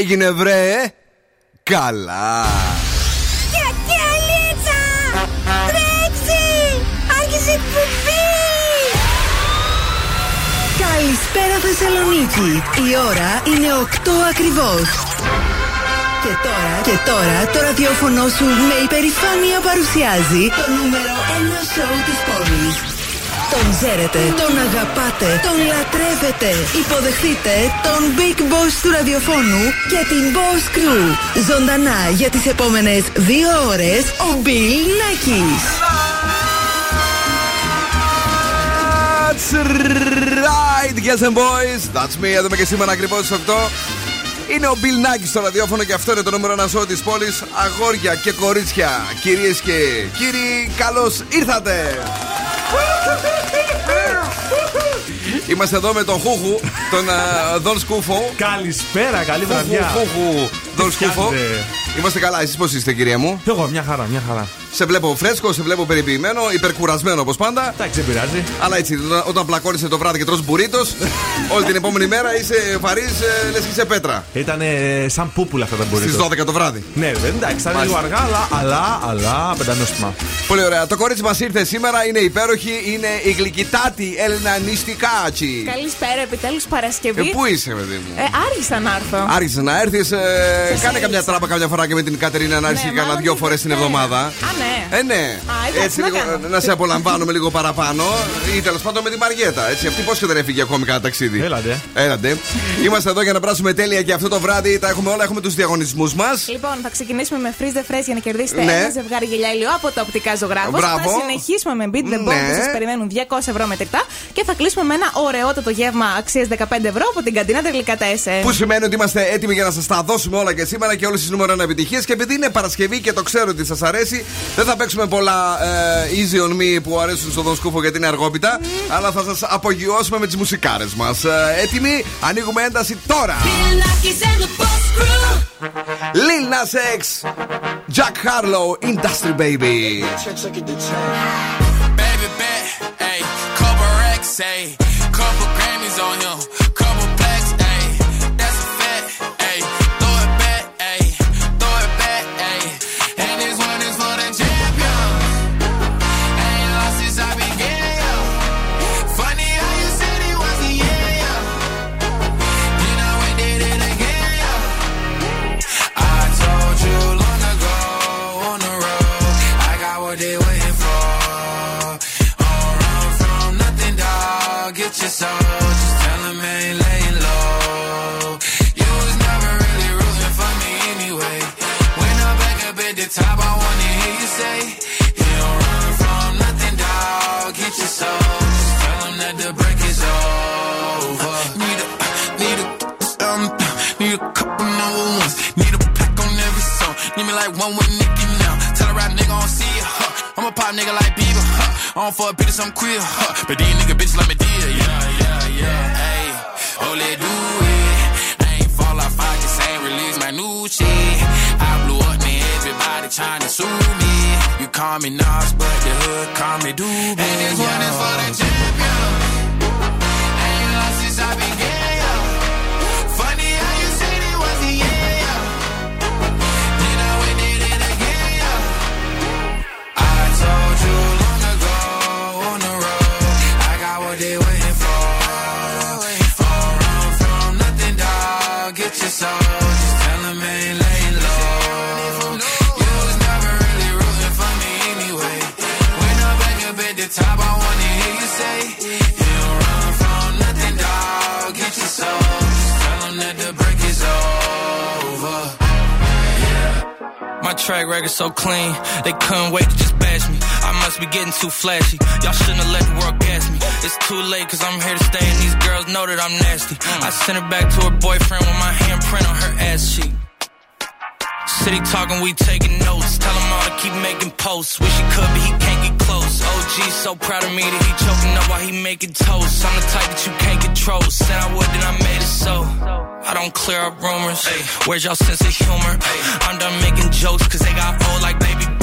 έγινε βρε; Καλά. Κακιαλίτσα Τρέξει Άρχισε εκπομπή! Καλησπέρα Θεσσαλονίκη. Η ώρα είναι 8 ακριβώς και τώρα, και τώρα το ραδιόφωνο σου με υπερηφάνεια παρουσιάζει το νούμερο 1 σοου της πόλης. Τον ξέρετε, τον αγαπάτε, τον λατρεύετε. Υποδεχτείτε τον Big Boss του ραδιοφώνου και την Boss Crew. Ζωντανά για τις επόμενες δύο ώρες ο Bill Nackis. That's right, girls and boys. That's me. Εδώ και σήμερα ακριβώς στις 8. Είναι ο Bill Nackis στο ραδιόφωνο και αυτό είναι το νούμερο ένα σώμα της πόλης. Αγόρια και κορίτσια, κυρίες και κύριοι, καλώς ήρθατε! Είμαστε εδώ με τον Χούχου, τον Δον Σκούφο. Καλησπέρα, καλή βραδιά. Χούχου, Δον Σκούφο. Είμαστε καλά, εσείς πώς είστε, κυρία μου; Εγώ, μια χαρά, μια χαρά. Σε βλέπω φρέσκο, σε βλέπω περιποιημένο, υπερκουρασμένο όπως πάντα. Εντάξει, δεν πειράζει. Αλλά έτσι, όταν πλακώνεσαι το βράδυ και τρως μπουρίτος, όλη την επόμενη μέρα είσαι βαρύ, ε, λες και είσαι πέτρα. Ήταν σαν πούπουλα αυτά τα μπουρίτος. Στις 12 το βράδυ. Ναι, δεν εντάξει, ήταν λίγο αργά, αλλά, αλλά, αλλά πεντανόστιμα. Πολύ ωραία. Το κορίτσι μας ήρθε σήμερα, είναι υπέροχη, είναι η γλυκητάτη Ελνανιστικάτσι. Καλησπέρα, επιτέλους Παρασκευή. Ε, πού είσαι, παιδί μου; Ε, άργησα να έρθω. Άρχισε να έρθεις. Ε, κάνε καμιά τράπα καμιά φορά και με την Κατερίνα να έρθει ναι, κανένα δυο φορές την εβδομάδα. Α, ναι. Ε, ναι. Α, έτσι λίγο, να σε απολαμβάνουμε λίγο παραπάνω. Ή τέλος πάντων με τη Μαριέτα. Έτσι, αυτή πώς και δεν έφυγε ακόμη κατά ταξίδι. Έλατε. Έλατε. Είμαστε εδώ για να πράσουμε τέλεια και αυτό το βράδυ. Τα έχουμε όλα, έχουμε τους διαγωνισμούς μας. Λοιπόν, θα ξεκινήσουμε με freeze the fresh για να κερδίσετε ναι. ένα ζευγάρι γελιά ηλιό από τα οπτικά ζωγράφο. Θα συνεχίσουμε με beat the bomb ναι. που σας περιμένουν 200 ευρώ μετρητά και θα κλείσουμε με ένα ωραιότατο γεύμα αξίας 15 ευρώ από την καντίνα τελικά τέσσερ. Που σημαίνει ότι είμαστε έτοιμοι για να σας τα δώσουμε όλα και σήμερα και όλες τις νούμερο 1 επιτυχίες. Και επειδή είναι Παρασκευή και το ξέρω ότι σας αρέσει, δεν θα παίξουμε πολλά ε, easy on me που αρέσουν στον Σκούφο γιατί είναι αργόπιτα. Mm. Αλλά θα σας απογειώσουμε με τις μουσικάρες μας. Ε, έτοιμοι, ανοίγουμε ένταση τώρα. Lil Nas X, Jack Harlow, Industry Baby. Baby, bet, hey, couple racks, hey, couple Grammys on him. Like one with Nicky now. Tell a rap nigga I don't see ya. Huh. I'm a pop nigga like Bieber. Huh. I don't fuck bitches, I'm queer. Huh. But these nigga bitches like me dear. Yeah, yeah, yeah. Hey, oh, let do it. I ain't fall off, I just ain't release my new shit. I blew up, man, everybody trying to sue me. You call me Nas, but the hood call me Doobie. And this one is for the champion. ain't lost since I began. My track record so clean, they couldn't wait to just bash me. I must be getting too flashy. Y'all shouldn't have let the world gas me. It's too late, cause I'm here to stay, and these girls know that I'm nasty. Mm. I sent her back to her boyfriend with my handprint on her ass cheek. City talking, we taking notes. Tell him all to keep making posts. Wish he could, but he can't get close. OG so proud of me that he choking up while he making toast. I'm the type that you can't control. Said I would, then I made it so. I don't clear up rumors. Where's y'all sense of humor? I'm done making jokes, cause they got old like baby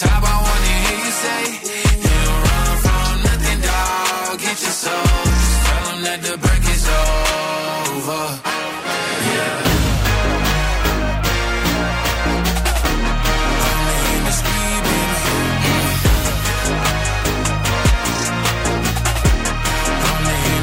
Top, I wanna hear you say, You don't run from nothing, dog. Get your soul. Just tell them that the break is over. Yeah. Baby. Only in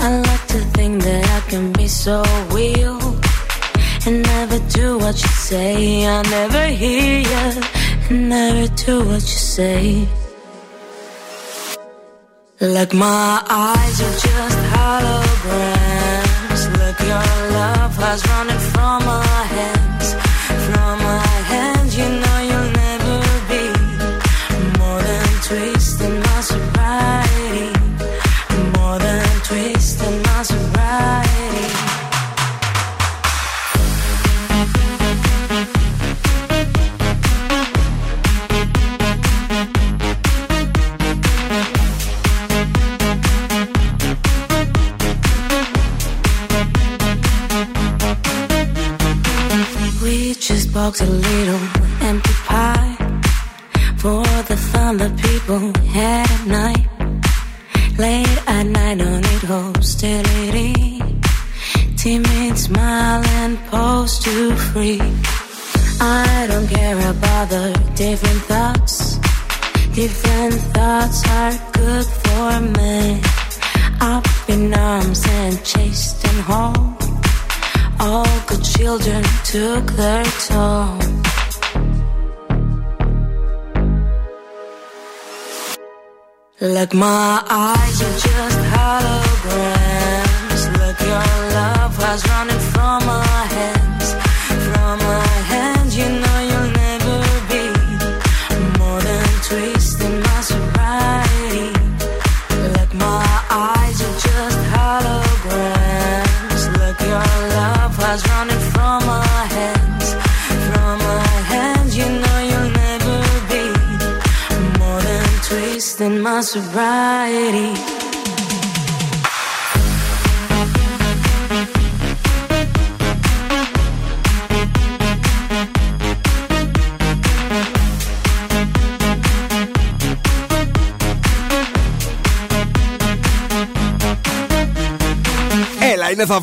I like to think that I can be so real and never do what you say. I never hear you and never do what you say. Like my eyes are just holograms. Look, your love has running from my hands,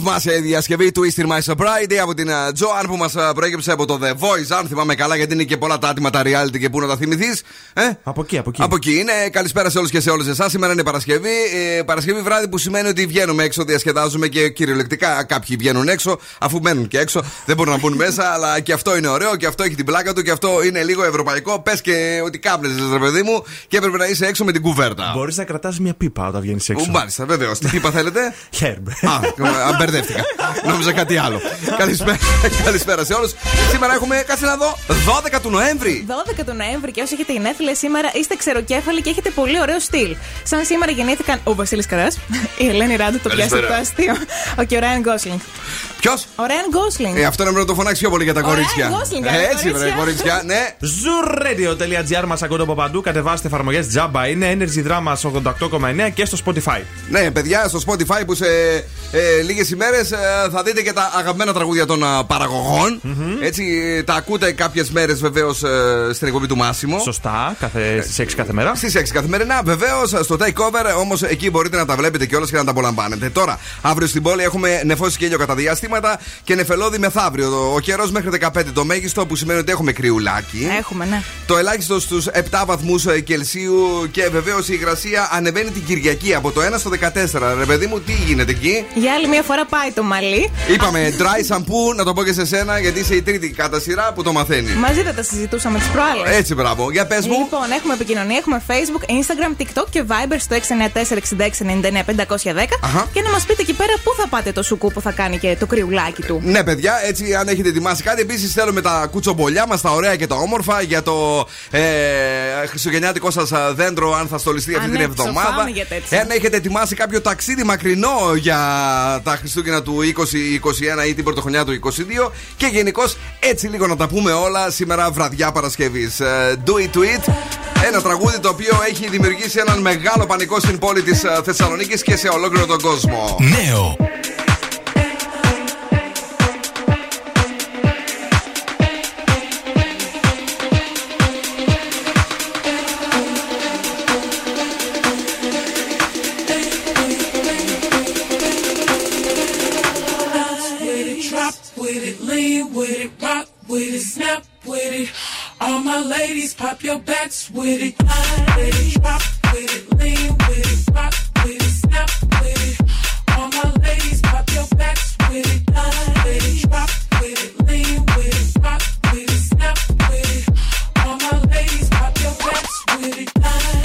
Έλα, είναι θαυμάσια η διασκευή του Easter My Sobriety από την Τζοάν που μας προέκυψε από το The Voice. Αν θυμάμαι καλά, γιατί είναι και πολλά τα άτομα τα reality και πού να τα θυμηθείς. Ε; Από εκεί, από εκεί. Από εκεί είναι. Καλησπέρα σε όλους και σε όλες εσάς. Σήμερα είναι Παρασκευή. Ε, Παρασκευή βράδυ που σημαίνει ότι βγαίνουμε έξω, διασκεδάζουμε και κυριολεκτικά κάποιοι βγαίνουν έξω, αφού μένουν και έξω. Δεν μπορούν να μπουν μέσα, αλλά και αυτό είναι ωραίο και αυτό έχει την πλάκα του και αυτό είναι λίγο ευρωπαϊκό. Πες και ότι κάμπλεζε, ρε παιδί μου, και έπρεπε να είσαι έξω με την κουβέρτα. Μπορείς να κρατάς μια πίπα όταν βγαίνεις έξω. Μάλιστα, βεβαίως. Τι πίπα θέλετε; Χέρμπ. Α, α, μπερδεύτηκα. Νόμιζα κάτι άλλο. Καλησπέρα, καλησπέρα σε όλους. Σήμερα έχουμε, κάτσε να δω, 12 του Νοέμβρη. 12 του Νοέμβρη και όσοι έχετε γενέθλια σήμερα είστε ξεροκέφαλοι και έχετε πολύ ωραίο στυλ. Σαν σήμερα γεννήθηκαν ο Βασίλης Καράς, η Ελένη Ράντου, το πιάστε Καλησπέρα. το αστείο, ο και ο Ράιν Γκόσλινγκ. Ποιος; Ο Ρέαν Γκόσλινγκ. Ε, αυτό να μην το φωνάξει πιο πολύ για τα Ωραία, κορίτσια. Gosling, Ε, καλά, Έτσι, βρε, κορίτσια. κορίτσια. Ναι. Zooradio.gr μας ακούτε από παντού. Κατεβάστε εφαρμογές Jabba. Είναι Energy Drama 88,9 και στο Spotify. Ναι, παιδιά, στο Spotify που σε ε, λίγες ημέρες θα δείτε και τα αγαπημένα τραγούδια των α, παραγωγων Έτσι, ε, τα ακούτε κάποιες μέρες βεβαίως στην εκπομπή του Μάσιμο. Σωστά, κάθε, στις 6 κάθε μέρα. Στις 6 καθημερινά, βεβαίως στο takeover, όμως εκεί μπορείτε να τα βλέπετε κιόλας και να τα απολαμβάνετε. Τώρα, αύριο στην πόλη έχουμε νεφώσεις και ήλιο κατά διαστήματα και νεφελώδη μεθαύριο. Ο καιρός μέχρι 15 το μέγιστο, που σημαίνει ότι έχουμε κρυουλάκι. Έχουμε, ναι. Το ελάχιστο στους 7 βαθμούς Κελσίου και βεβαίως η υγρασία ανεβαίνει την Κυριακή από το 1 στο 14. Ρε παιδί μου, τι γίνεται εκεί; Για άλλη μια φορά πάει το μαλλί. Είπαμε dry shampoo, να το πω και σε σένα, γιατί είσαι η τρίτη κατά σειρά που το μαθαίνει. Μαζί δεν τα συζητούσαμε τις προάλλες. Έτσι, μπράβο. Για πες μου. Λοιπόν, έχουμε επικοινωνία, έχουμε Facebook, Instagram, TikTok και Viber στο 694-6699-510 Αχα. και να μας πείτε εκεί πέρα πού θα πάτε το σουκού που θα κάνει και το κρυουλάκι του. Ναι, παιδιά, έτσι αν έχετε ετοιμάσει κάτι. Επίσης, θέλουμε τα κουτσομπολιά μας, τα ωραία και τα όμορφα για το ε, χριστουγεννιάτικο σας δέντρο, αν θα στολιστεί αυτή Α, την ναι, εβδομάδα. ψοφάμε για τέτοια. Εάν έχετε ετοιμάσει κάποιο ταξίδι μακρινό για τα Χριστούγεννα του 2021 ή την πρωτοχρονιά του 2022. Και γενικώς έτσι λίγο να τα πούμε όλα σήμερα βραδιά Παρασκευής. Do it to it. Ένα τραγούδι το οποίο έχει δημιουργήσει έναν μεγάλο πανικό στην πόλη της Θεσσαλονίκης και σε ολόκληρο τον κόσμο. Νέο. With it, snap with it. All my ladies, pop your backs with it. It, drop with it, lean with it, rock with it, snap with it. All my ladies, pop your backs with it. It, drop with it, lean with it, rock with it, snap with it. All my ladies, pop your backs with it. Line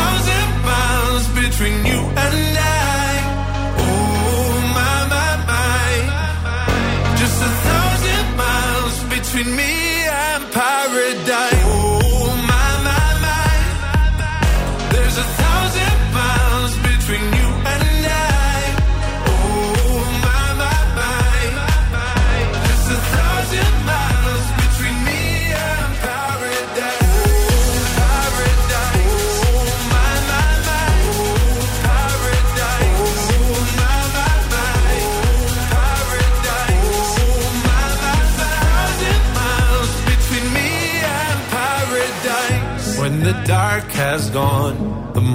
between you and I. Oh my my my, just a thousand miles between me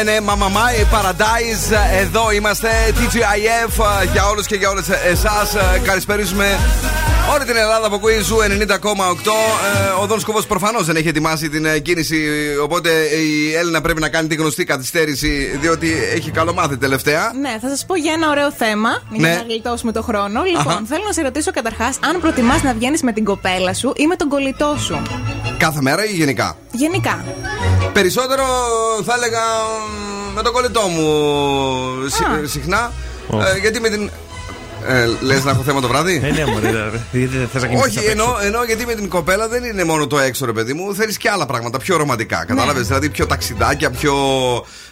paradise. Ναι, ναι, my my my, Paradise. Εδώ είμαστε, TGIF ε, για όλους και για όλες εσάς. Καλησπέριζουμε όλη την Ελλάδα που ακούει Zoo 90,8. Ε, Ο Δον Σκόβο προφανώς δεν έχει ετοιμάσει την ε, κίνηση. Οπότε η Έλενα πρέπει να κάνει τη γνωστή καθυστέρηση, διότι έχει καλομάθει τελευταία. Ναι, θα σας πω για ένα ωραίο θέμα. Για Ναι. να γλιτώσουμε το χρόνο. Λοιπόν, Αχα. θέλω να σε ρωτήσω καταρχάς αν προτιμάς να βγαίνεις με την κοπέλα σου ή με τον κολλητό σου; Κάθε μέρα ή γενικά; Γενικά. Περισσότερο θα έλεγα μ, με τον κολλητό μου συ- συχνά. Ε, γιατί με την. Ε, Λες να έχω θέμα το βράδυ; Ε, ναι, μωρέ, γιατί δεν θες να κοιμηθείς. Όχι, εννοώ, εννοώ γιατί με την κοπέλα δεν είναι μόνο το έξω, ρε παιδί μου. Θέλεις και άλλα πράγματα πιο ρομαντικά. Κατάλαβες. Δηλαδή πιο ταξιδάκια, πιο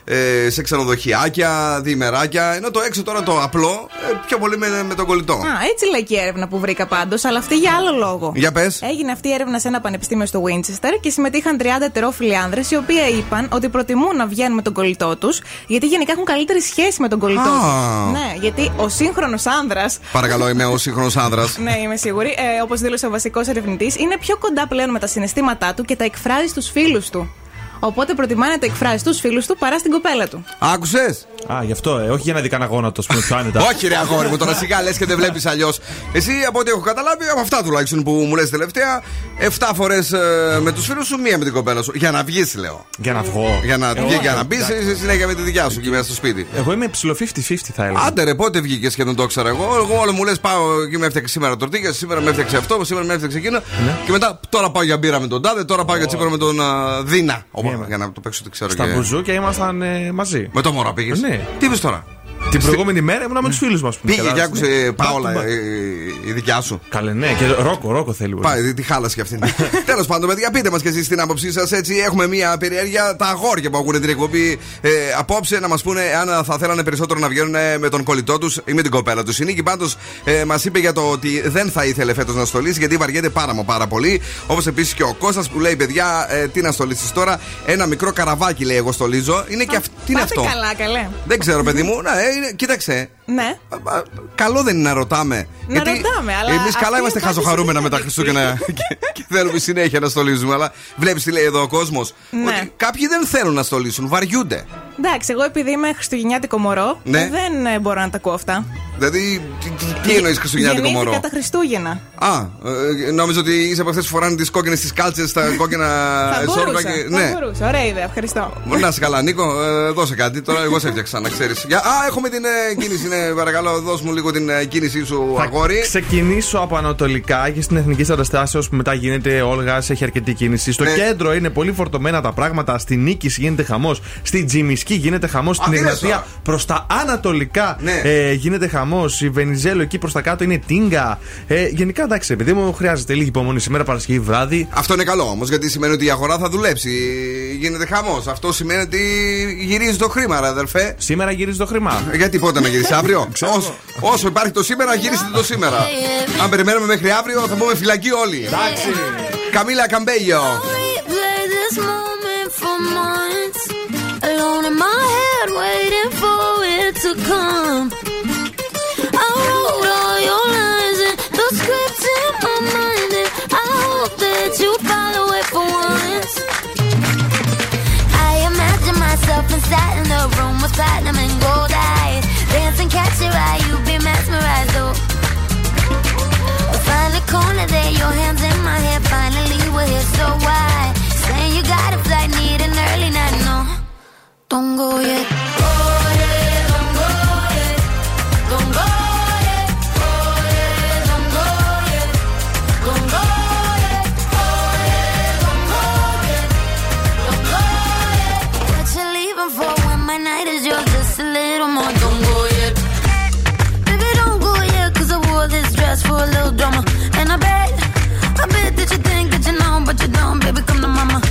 ε, σε ξενοδοχιάκια, διημεράκια. Ενώ το έξω τώρα το απλό, ε, πιο πολύ με, με τον κολλητό. Α, έτσι λέει και η έρευνα που βρήκα πάντως, αλλά αυτή για άλλο λόγο. Για πες. Έγινε αυτή η έρευνα σε ένα πανεπιστήμιο στο Winchester και συμμετείχαν 30 ετερόφιλοι άνδρες, οι οποίοι είπαν ότι προτιμούν να βγαίνουν με τον κολλητό τους, γιατί γενικά έχουν καλύτερη σχέση με τον κολλητό Α. τους. Ναι, γιατί ο σύγχρονος άνδρας. Παρακαλώ, είμαι ο σύγχρονος άνδρας. Ναι, είμαι σίγουρη. Ε, Όπως δήλωσε ο βασικός ερευνητής, είναι πιο κοντά πλέον με τα συναισθήματά του και τα εκφράζει στους φίλους του. Οπότε προτιμά να τα εκφράζει στους φίλους του παρά στην κοπέλα του. Άκουσες; Α, γι' αυτό, ε, όχι για να δει κανένα γόνατο, πούμε, πιο άνετα. Όχι, ρε αγόρι μου, τώρα σιγά λες και δεν βλέπεις αλλιώς. Εσύ, από ό,τι έχω καταλάβει, από αυτά τουλάχιστον που μου λες τελευταία, 7 φορές με τους φίλους σου, μία με την κοπέλα σου. Για να βγεις, λέω. Για να βγω. Για να, Ε, βγει, για να όχι, μπεις εντάξει. συνέχεια με τη δικιά σου εκεί μέσα στο σπίτι. Εγώ είμαι ψηλό 50-50 θα έλεγα. Άντε ρε, πότε βγήκες και δεν το ήξερα εγώ. Εγώ όλο μου λες πάω και με έφτιαξε σήμερα τορτίγια, σήμερα με έφτιαξε αυτό, σήμερα με έφτιαξε εκείνο. Ναι. Και μετά τώρα πάω για μπύρα με τον Τάδε, τώρα πάω για τσίπρα με τον α, Δίνα. Ωπα, για να το παίξω τι ξέρω Στα και. μπουζούκια ήμασταν ε, μαζί. Με το μωρό πήγες. Ναι. Τι είπες τώρα; Την προηγούμενη μέρα ήμουν με τους φίλους μας. Πήγε και άκουσε Πάολα ε, η δικιά σου. Καλέ, ναι, και ρόκο, ρόκο θέλει. Πάει, τι χάλασε και αυτήν. Τέλος πάντων, παιδιά, πείτε μας και εσείς την άποψή σας. Έτσι, έχουμε μια περιέργεια. Τα αγόρια που ακούνε την εκπομπή ε, απόψε να μας πούνε αν θα θέλανε περισσότερο να βγαίνουν ε, με τον κολλητό τους ή με την κοπέλα τους. Η Νίκη πάντως ε, μας είπε για το ότι δεν θα ήθελε φέτος να στολίσει γιατί βαριέται πάρα μα πάρα πολύ. Όπως επίσης και ο Κώστας που λέει, παιδιά, ε, τι να στολίσεις τώρα. Ένα μικρό καραβάκι λέει, εγώ στολίζω. Είναι και αυτό. Τι είναι Πάτε αυτό; καλά, καλέ. Δεν ξέρω, παιδί μου. Να, ε, είναι- κοίταξε. Ναι. Καλό δεν είναι να ρωτάμε. Να ρωτάμε, αλλά Εμείς αυτή καλά είναι είμαστε κάτι χαζοχαρούμενα με τα συγκεκριμένο. Χριστούγεννα και, και θέλουμε συνέχεια να στολίζουμε. Αλλά βλέπεις τι λέει εδώ ο κόσμος. Ναι. Ότι κάποιοι δεν θέλουν να στολίσουν, βαριούνται. Εντάξει, εγώ επειδή είμαι χριστουγεννιάτικο μωρό, Ναι. ε, δεν ε, μπορώ να τα ακούω αυτά. Δηλαδή, τι, τι, τι εννοείς Χριστουγεννιάτικο Γεννήθηκα μωρό; τα Χριστούγεννα. Α, ε, νόμιζα ότι είσαι από αυτές που φοράνε τις κόκκινες τις κάλτσες, τα κόκκινα θα εσόρβα μπορούσα. και. Θα Ναι. μπορούσα. Ωραία ιδέα, ευχαριστώ. Να σε καλά, Νίκο, ε, δώσε κάτι. Τώρα εγώ σε έφτιαξα, να ξέρεις. Α, έχουμε την ε, κίνηση. Ναι, παρακαλώ, δώσ' μου λίγο την ε, κίνησή σου, Θα αγόρι. ξεκινήσω από ανατολικά και στην Εθνική Ανταστάσεως που μετά γίνεται Όλγα, έχει αρκετή κίνηση. Στο Ναι. κέντρο είναι πολύ φορτωμένα τα πράγματα. Στη Νίκης γίνεται χαμός. Στη Τζιμισκή γίνεται χαμός. Στην τι λες Εγνατία τώρα. προς τα ανατολικά Ναι. ε, γίνεται χαμός. Η Βενιζέλο εκεί προς τα κάτω είναι τίνγκα. Ε, γενικά εντάξει, επειδή μου χρειάζεται λίγη υπομονή σήμερα Παρασκευή βράδυ. Αυτό είναι καλό όμως, γιατί σημαίνει ότι η αγορά θα δουλέψει. Γίνεται χαμός. Αυτό σημαίνει ότι γυρίζει το χρήμα, ρε αδερφέ. Σήμερα γυρίζει το χρήμα. Ε, Γιατί πότε να γυρίσεις αύριο. όσο, όσο υπάρχει το σήμερα, γυρίστε το σήμερα. Αν περιμένουμε μέχρι αύριο, θα μπούμε φυλακή όλοι. Εντάξει. Καμίλα Καμπέγιο. Play this moment for months. Alone in my head, waiting for it to come. Dance and catch your eye, you be mesmerized, oh Find a corner there, your hands in my hair Finally we're here, so why? Saying you got a flight, need an early night, no. Don't go yet, oh Baby, come to mama.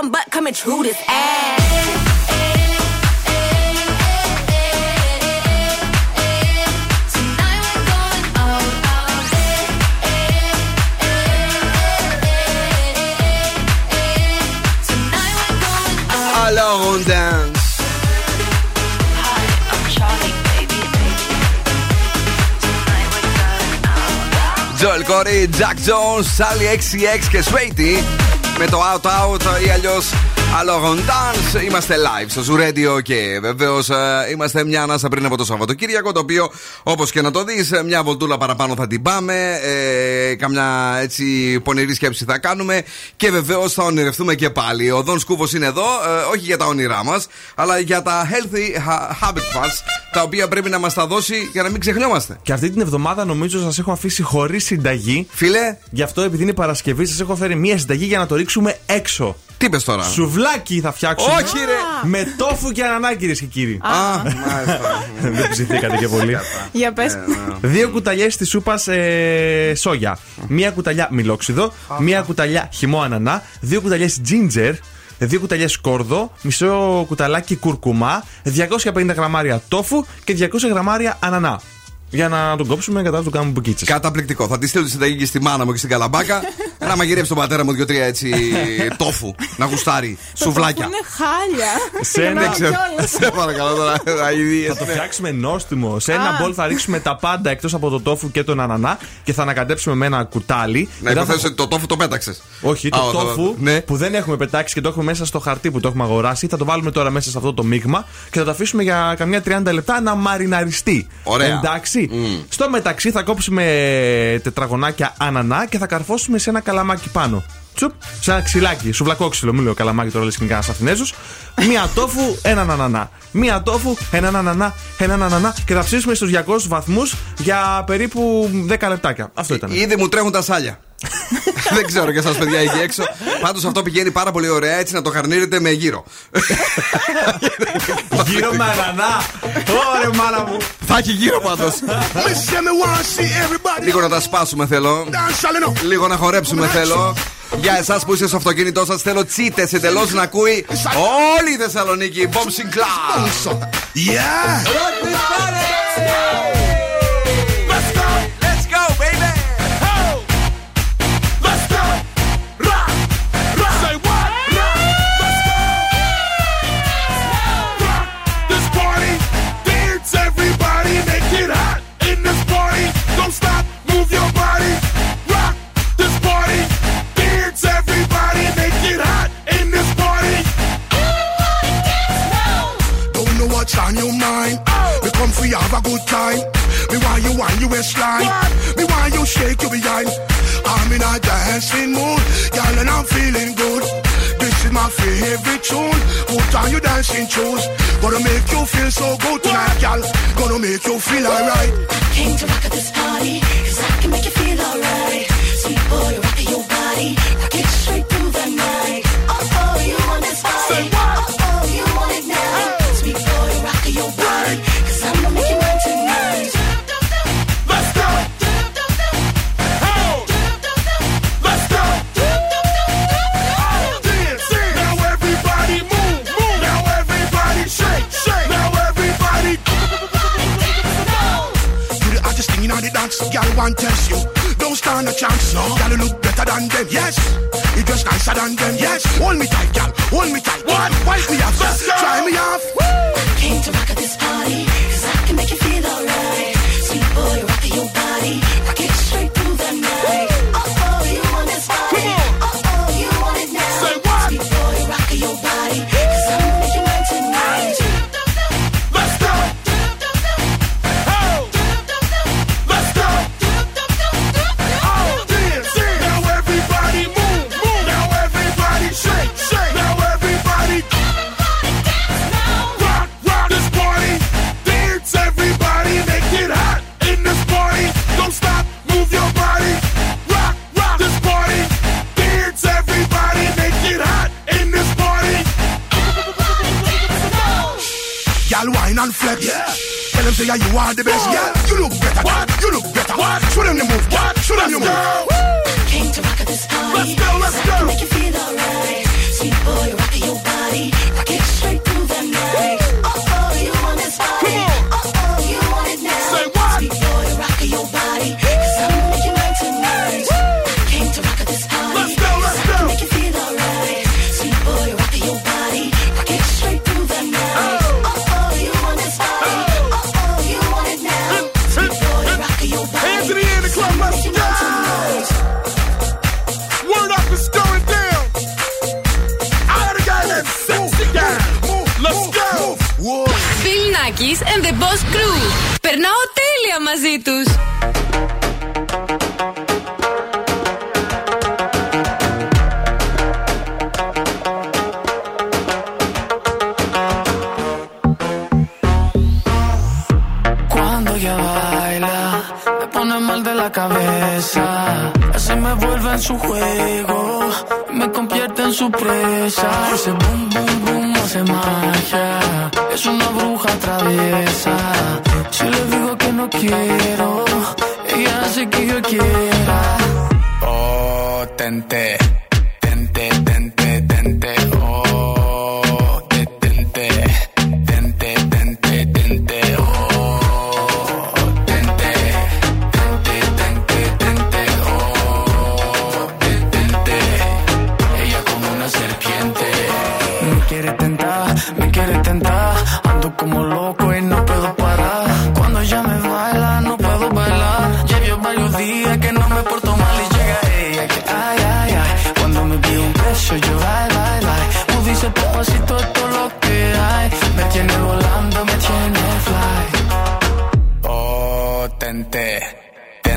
dumb butt coming through this ass. On danse. Joel Corey, Jack Jones, Sally XX και Swaitie με το Out Out ή αλλιώς Alors on dance. Είμαστε live στο Zoo Radio και βεβαίως είμαστε μια ανάσα πριν από το Σαββατοκύριακο. Το οποίο όπως και να το δεις, μια βολτούλα παραπάνω θα την πάμε. Ε, καμιά έτσι πονηρή σκέψη θα κάνουμε. Και βεβαίως θα ονειρευτούμε και πάλι. Ο Δον Σκούβος είναι εδώ, ε, όχι για τα όνειρά μας, αλλά για τα healthy ha- habit μας τα οποία πρέπει να μας τα δώσει για να μην ξεχνιόμαστε. Και αυτή την εβδομάδα νομίζω σας έχω αφήσει χωρίς συνταγή. Φίλε. Γι' αυτό επειδή είναι Παρασκευή, σας έχω φέρει μία συνταγή για να το ρίξουμε έξω. Τι είπες τώρα; Σουβλάκι θα φτιάξουμε. Όχι, ρε. Με τόφου και ανανά, κυρίε και κύριοι. Α, μάλιστα. Δεν ψηθήκατε και πολύ. Για πες. Δύο κουταλιές της σούπας ε, σόγια. Μία κουταλιά μιλόξιδο. Μία κουταλιά χυμό ανανά. Δύο κουταλιές ginger. Δύο κουταλιές σκόρδο. Μισό κουταλάκι κουρκουμά. 250 γραμμάρια τόφου και 200 γραμμάρια ανανά. Για να τον κόψουμε κατά να του κάνουμε μπουκίτσε. Καταπληκτικό. Θα τη στείλω τη συνταγή και στη μάνα μου και στην καλαμπάκα. να μαγειρέψει τον πατέρα μου δύο-τρία έτσι τόφου. Να γουστάρει. Σουβλάκια. Είναι χάλια. Σε Για ένα να ξέρω. κιόλας. Σε παρακαλώ τώρα. αηδίες, Θα το ναι. φτιάξουμε νόστιμο. Σε ένα Α. μπολ θα ρίξουμε τα πάντα εκτός από το τόφου και τον ανανά και θα ανακατέψουμε με ένα κουτάλι. Να Μετά θα- υποθέσω ότι το τόφου το πέταξες. Όχι, το Α, το- τόφου ναι. που δεν έχουμε πετάξει και το έχουμε μέσα στο χαρτί που το έχουμε αγοράσει. Θα το βάλουμε τώρα μέσα σε αυτό το μείγμα και θα το αφήσουμε για καμιά 30 λεπτά να μαριναριστεί. Ωραία. Εντάξει. Στο μεταξύ θα κόψουμε τετραγωνάκια ανανά και θα καρφώσουμε σε ένα καλαμάκι πάνω. Τσουπ, σε ένα ξυλάκι, σουβλακόξυλο, μην λέω καλαμάκι τώρα λες και κανένας Αθηνέζος. Μία τόφου, έναν ανανά. Μία τόφου, έναν ανανά, έναν ανανά και θα ψήσουμε στους 200 βαθμούς για περίπου 10 λεπτάκια. Αυτό ήταν. Ήδη μου τρέχουν τα σάλια. Δεν ξέρω και εσά, παιδιά, εκεί έξω. Πάντως αυτό πηγαίνει πάρα πολύ ωραία έτσι να το χαρνίρετε με γύρο. Γύρω με ανανά. Ωρε μάνα μου. Θα έχει γύρο πάντως. Listen, me want to see everybody Λίγο να τα σπάσουμε θέλω. dance, all enough. Λίγο να χορέψουμε θέλω. Για εσάς που είστε στο αυτοκίνητό σας, θέλω τσίτες εντελώς να ακούει όλη η Θεσσαλονίκη. Bombsing Club. Yeah. On your mind. We come you have a good time. Me want you want you waistline. Me want you shake your behind. I'm in a dancing mood, girl, and I'm feeling good. This is my favorite tune. Put on your dancing shoes. Gonna make you feel so good tonight, girl. Gonna make you feel alright. Came to rock at this party, cause I can make you feel alright.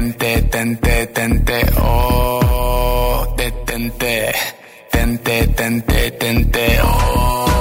Oh, tente, tente, tente, oh, tente, tente, tente, tente, oh.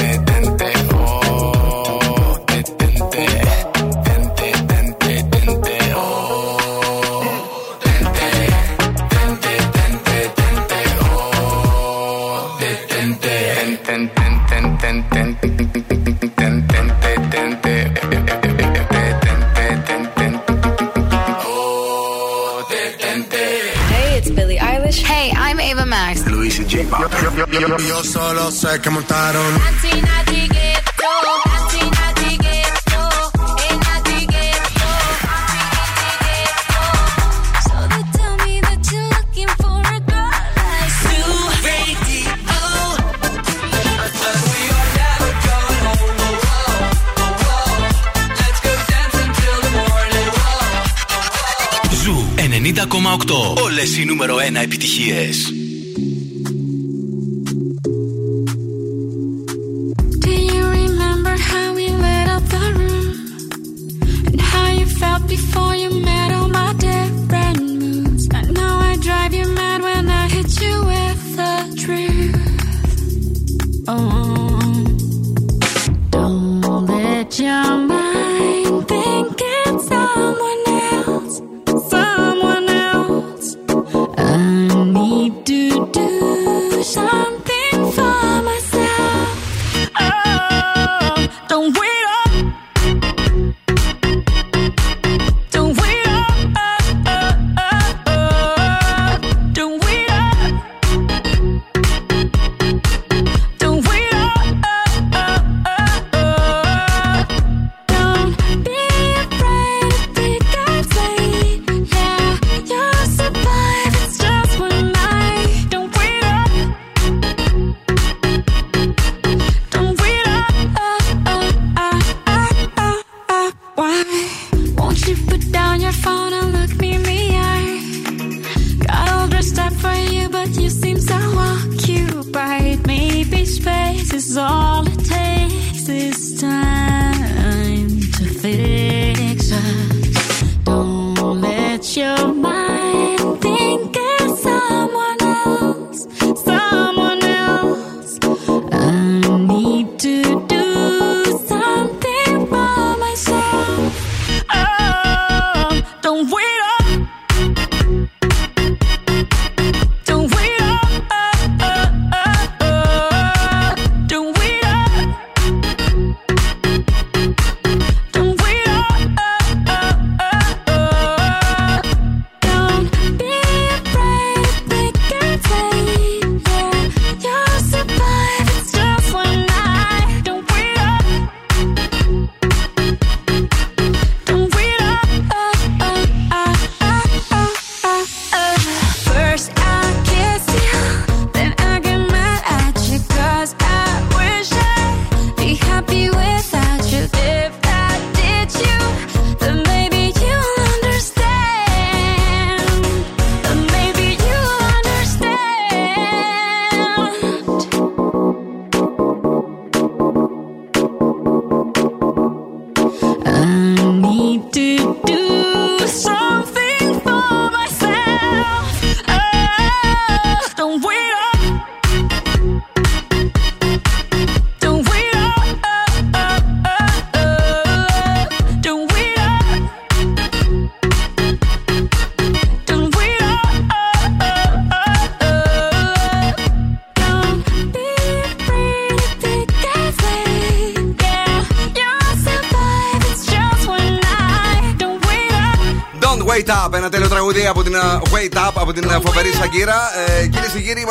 Yo solo sé que montaron. Ακόμα 8. Όλες οι νούμερο 1 επιτυχίες.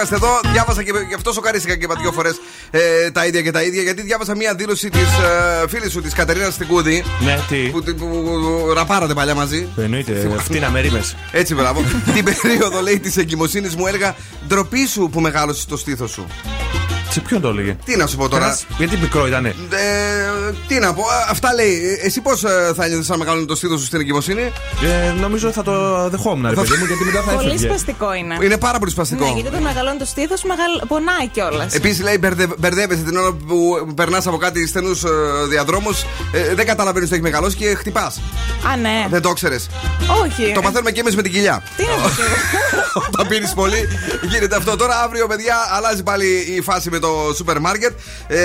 Είμαστε εδώ. Διάβασα και γι' αυτό σοκαρίστηκα και είπα δύο φορές ε, τα ίδια και τα ίδια. Γιατί διάβασα μία δήλωση της ε, φίλης σου, της Κατερίνας Στικούδη. Ναι, τι; Που, που, που ραπάρατε παλιά μαζί. Εννοείται, αυτή να με ρίμες. Έτσι, μπράβο. την περίοδο λέει της εγκυμοσύνης μου έλεγα ντροπή σου που μεγάλωσες το στήθος σου. Σε ποιον το έλεγε; Τι να σου πω τώρα. Κανένας- Γιατί μικρό ήταν. Ε, τι να πω, α, αυτά λέει. Ε, Εσύ πώς θα ένιωθε αν μεγαλώνει το στήθος σου στην εγκυμοσύνη; Ε, νομίζω θα το δεχόμουν, ρε παιδί μου, γιατί μετά θα Πολύ έφευγε. σπαστικό είναι. Είναι πάρα πολύ σπαστικό. Ναι, γιατί όταν μεγαλώνει το στήθος, μεγαλ... πονάει κιόλας. Επίσης λέει μπερδε, μπερδεύεσαι την ώρα που περνάς από κάτι στενούς ε, διαδρόμους. Ε, δεν καταλαβαίνεις ότι έχεις μεγαλώσει και χτυπάς. Α, ναι. Δεν το ξέρεις. Όχι. Το παθαίνουμε και εμείς με την κοιλιά. Τι να το πω. Όταν πίνεις πολύ, γίνεται αυτό. Τώρα αύριο, παιδιά, αλλάζει πάλι η φάση με το σούπερ μάρκετ. Ε,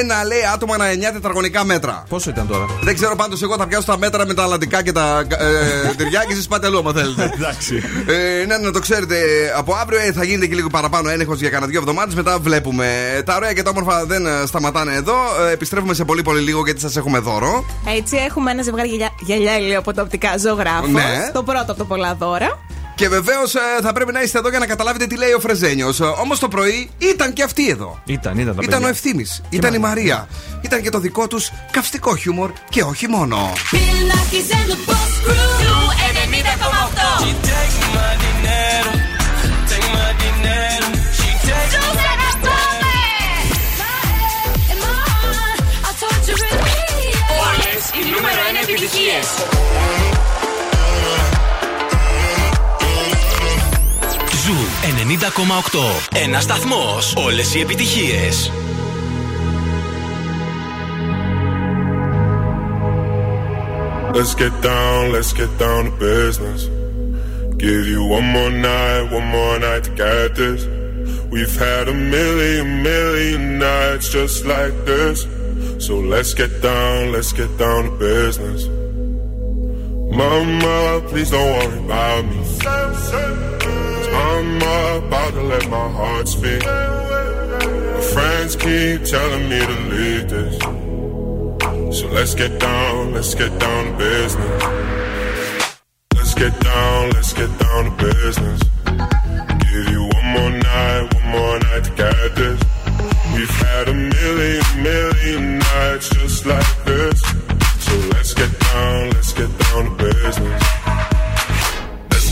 ένα λέει άτομα ανά 9 τετραγωνικά μέτρα. Πόσο ήταν τώρα; Δεν ξέρω πάντως, εγώ θα πιάσω τα μέτρα με τα αλλαντικά και τα ε, τυριά και εσείς πάτε αλλού, άμα θέλετε. Εντάξει. Ε, ναι, να το ξέρετε, από αύριο ε, θα γίνεται και λίγο παραπάνω έλεγχος για κανένα δύο εβδομάδες. Μετά βλέπουμε. Τα ωραία και τα όμορφα δεν ε, σταματάνε εδώ. Ε, επιστρέφουμε σε πολύ πολύ λίγο γιατί σας έχουμε δώρο. Έτσι, έχουμε ένα ζευγάρι γυαλιά, γυαλιά ηλίου από το οπτικά ζωγράφο. Ναι. Το πρώτο από το πολλά δώρα. Και βεβαίως θα πρέπει να είστε εδώ για να καταλάβετε τι λέει ο Φρεζένιος. Όμως το πρωί ήταν και αυτοί εδώ. Ήταν, ήταν τα Ήταν ο παιδιά. Ευθύνη, ήταν η Μαρία. Μαρία. Ήταν και το δικό τους καυστικό χιούμορ και όχι μόνο. 90,8. Ένα σταθμό. Όλε οι επιτυχίε. Let's get down, let's get down to business. Give you one more night, one more night to get this. We've had a million, million nights just like this. So let's get down, let's get down to business. Mama, please don't worry about me. I'm about to let my heart speak. My friends keep telling me to leave this. So let's get down, let's get down to business. Let's get down, let's get down to business. Give you one more night, one more night to get this. We've had a million, million nights just like this. So let's get down, let's get down to business.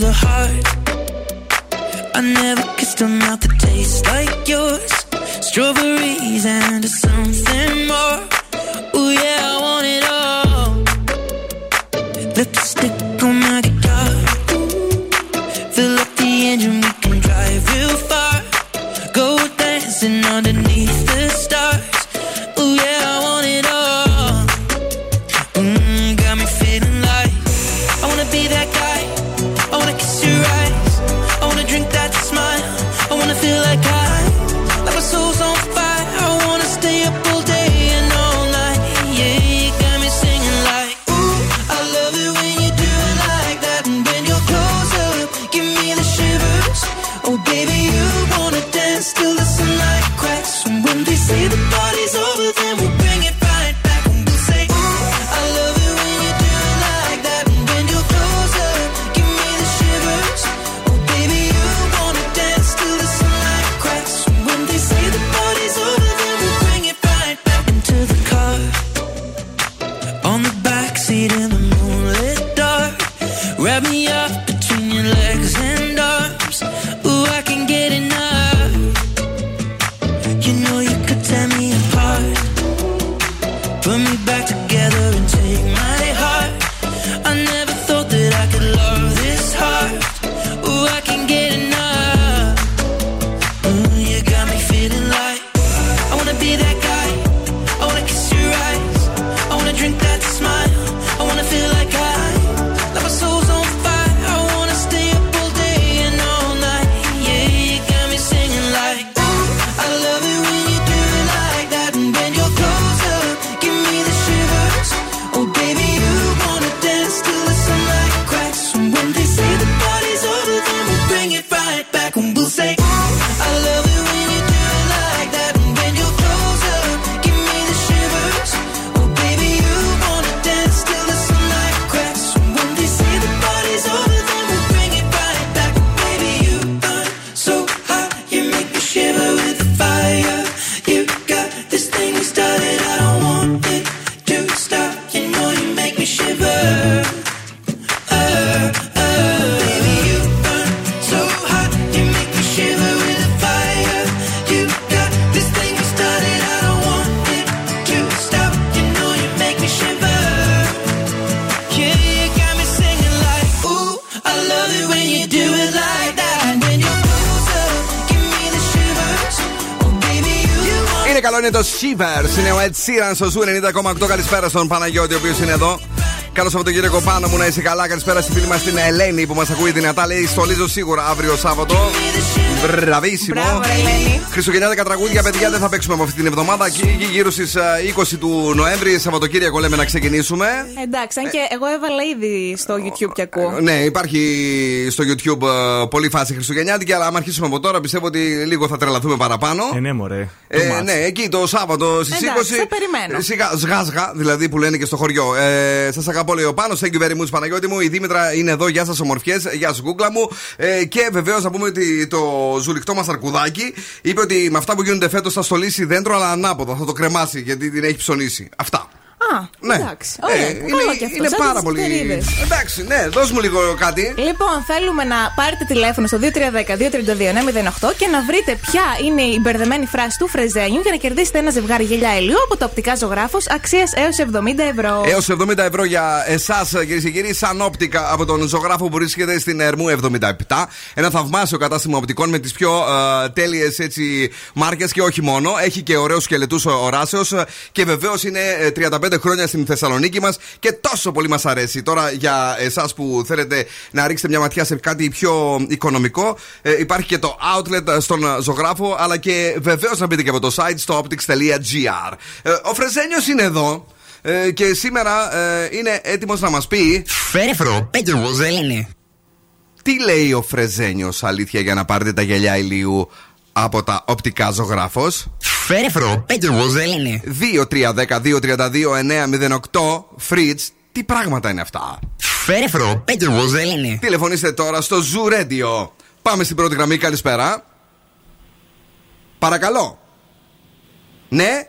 The heart. I never kissed a mouth that tastes like yours. Strawberries and something more. Oh yeah, I want it all. Lipstick on my guitar. Fill up the engine, we can drive real far. Go dancing underneath καλό, είναι το Shivers. Είναι ο Ed Sheeran στο Zoo 90,8. Καλησπέρα στον Παναγιώτη, ο οποίος είναι εδώ. Καλό Σαββατοκύριακο πάνω μου να είσαι καλά. Καλησπέρα στη φίλη μας την Ελένη που μας ακούει δυνατά. Λέει στολίζω σίγουρα αύριο Σάββατο. Μπραβίσιμο. Μπράβο, ρε Ελένη. Χριστουγεννιάτικα τραγούδια, παιδιά, δεν θα παίξουμε από αυτή την εβδομάδα. Και γύρω στις 20 του Νοέμβρη, Σαββατοκύριακο λέμε να ξεκινήσουμε. Εντάξει, αν και εγώ έβαλα ήδη στο YouTube και ακούω. Ναι, υπάρχει στο YouTube ε, πολλή φάση Χριστουγεννιάτικη, αλλά αν αρχίσουμε από τώρα πιστεύω ότι λίγο θα τρελαθούμε παραπάνω. Ε, ναι, μωρέ. Ε, ναι, εκεί το Σάββατο στις 20. Εντάξει, θα περιμένω. Σιγά, σγάζγα, δηλαδή που λένε και στο χωριό. Ε, σας αγαπώ, λέει ο Πάνος. Thank you very much, Παναγιώτη μου. Η Δήμητρα είναι εδώ. Γεια σας, ομορφιές. Γεια σου, κούκλα μου. Ε, και βεβαίως να πούμε ότι το ζουλιχτό μας αρκουδάκι είπε ότι με αυτά που γίνονται φέτος θα στολίσει δέντρο, αλλά ανάποδα. Θα το κρεμάσει γιατί την έχει ψωνίσει. Αυτά. Α, Ναι. εντάξει. Ωραία, Ε, καλό είναι, και αυτό. είναι σαν πάρα τις πολύ. ευκαιρίδες. Εντάξει, ναι, δώσ' μου λίγο κάτι. Λοιπόν, θέλουμε να πάρετε τηλέφωνο στο 2310-232-908 και να βρείτε ποια είναι η μπερδεμένη φράση του Φρεζένιου για να κερδίσετε ένα ζευγάρι γυαλιά ηλίου από το οπτικά ζωγράφο αξίας έως 70 ευρώ. Έως 70 ευρώ για εσάς, κυρίες και κύριοι, σαν όπτικα από τον ζωγράφο που βρίσκεται στην Ερμού 77. Ένα θαυμάσιο κατάστημα οπτικών με τις πιο ε, τέλειες μάρκες και όχι μόνο. Έχει και ωραίους σκελετούς οράσεω και βεβαίως είναι ε, 35 χρόνια στην Θεσσαλονίκη μας και τόσο πολύ μας αρέσει. Τώρα για εσάς που θέλετε να ρίξετε μια ματιά σε κάτι πιο οικονομικό, ε, υπάρχει και το outlet στον ζωγράφο, αλλά και βεβαίως να μπείτε και από το site στο optics.gr. Ε, ο Φρεζένιος είναι εδώ. Ε, και σήμερα ε, είναι έτοιμος να μας πει. Φέρεφρο, πέντε είναι. Τι λέει ο Φρεζένιος, αλήθεια, για να πάρετε τα γυαλιά ηλίου από τα οπτικά ζωγράφος; Φέρεφρο, πέντε είναι. 2-3-10-2-32-908 Φρίτ, τι πράγματα είναι αυτά. Φέρεφρο, πέντε είναι. Τηλεφωνήστε τώρα στο Zoo Radio. Πάμε στην πρώτη γραμμή, καλησπέρα. Παρακαλώ. Ναι.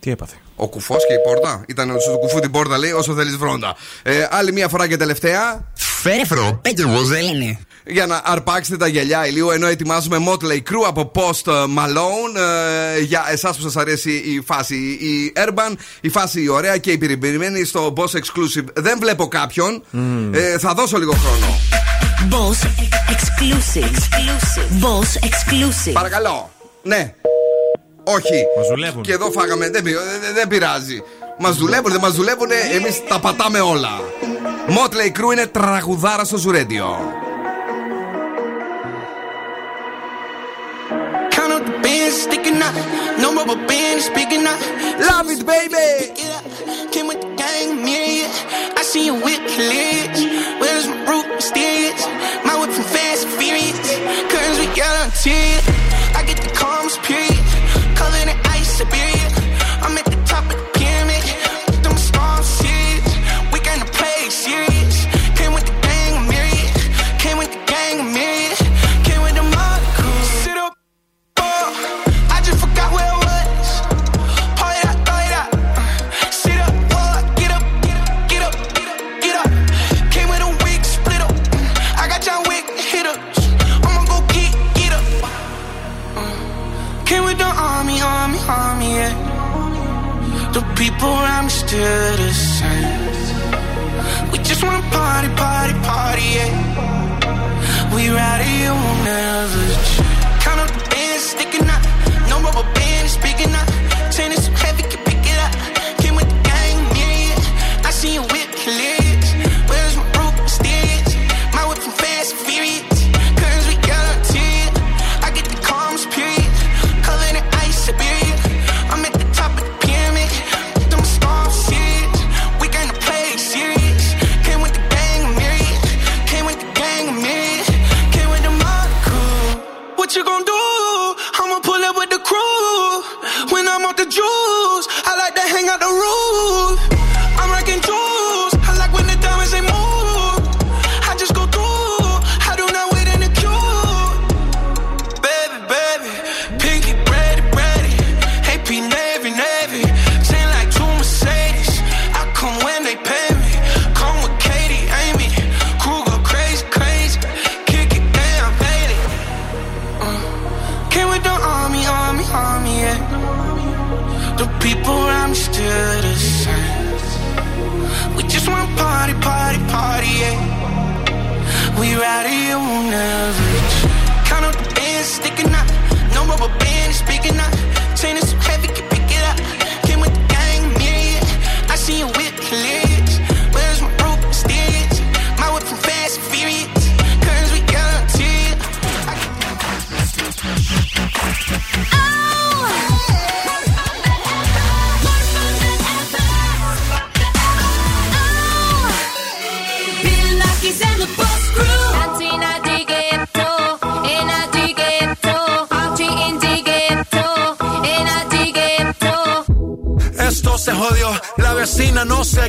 Τι έπαθε; Ο κουφός και η πόρτα. Ήταν στο κουφού την πόρτα, λέει, όσο θέλεις βρόντα. Ε, άλλη μία φορά και τελευταία. Φέρεφρο, πέντε είναι για να αρπάξετε τα γυαλιά ηλίου ενώ ετοιμάζουμε Motley Crew από Post Malone ε, για εσάς που σας αρέσει η φάση η urban, η φάση η ωραία και η περιμένη στο Boss Exclusive. Δεν βλέπω κάποιον. Mm. Ε, θα δώσω λίγο χρόνο. Boss Exclusive. Boss Exclusive. Παρακαλώ. Ναι. Όχι. Μας δουλεύουν. Και εδώ φάγαμε. Δεν, δεν πειράζει. Μας δουλεύουν, δεν μας δουλεύουν. Εμείς τα πατάμε όλα. Motley Crew είναι τραγουδάρα στο Ζουρέντιο. sticking up, No rubber band speaking up, Love it, baby. Came with the gang, myriad. I see you with clearance. Where's my root mysterious? My whip from fast and furious. Curtains with yellow tears. The people around me still the same. We just wanna party, party, party, yeah. We rowdy, you will never change. Count up the bands, sticking out.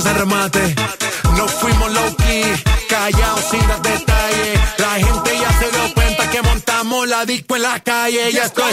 remate. No fuimos low key, callados sin dar detalles. La gente ya se dio cuenta que montamos la disco en la calle. Ya estoy.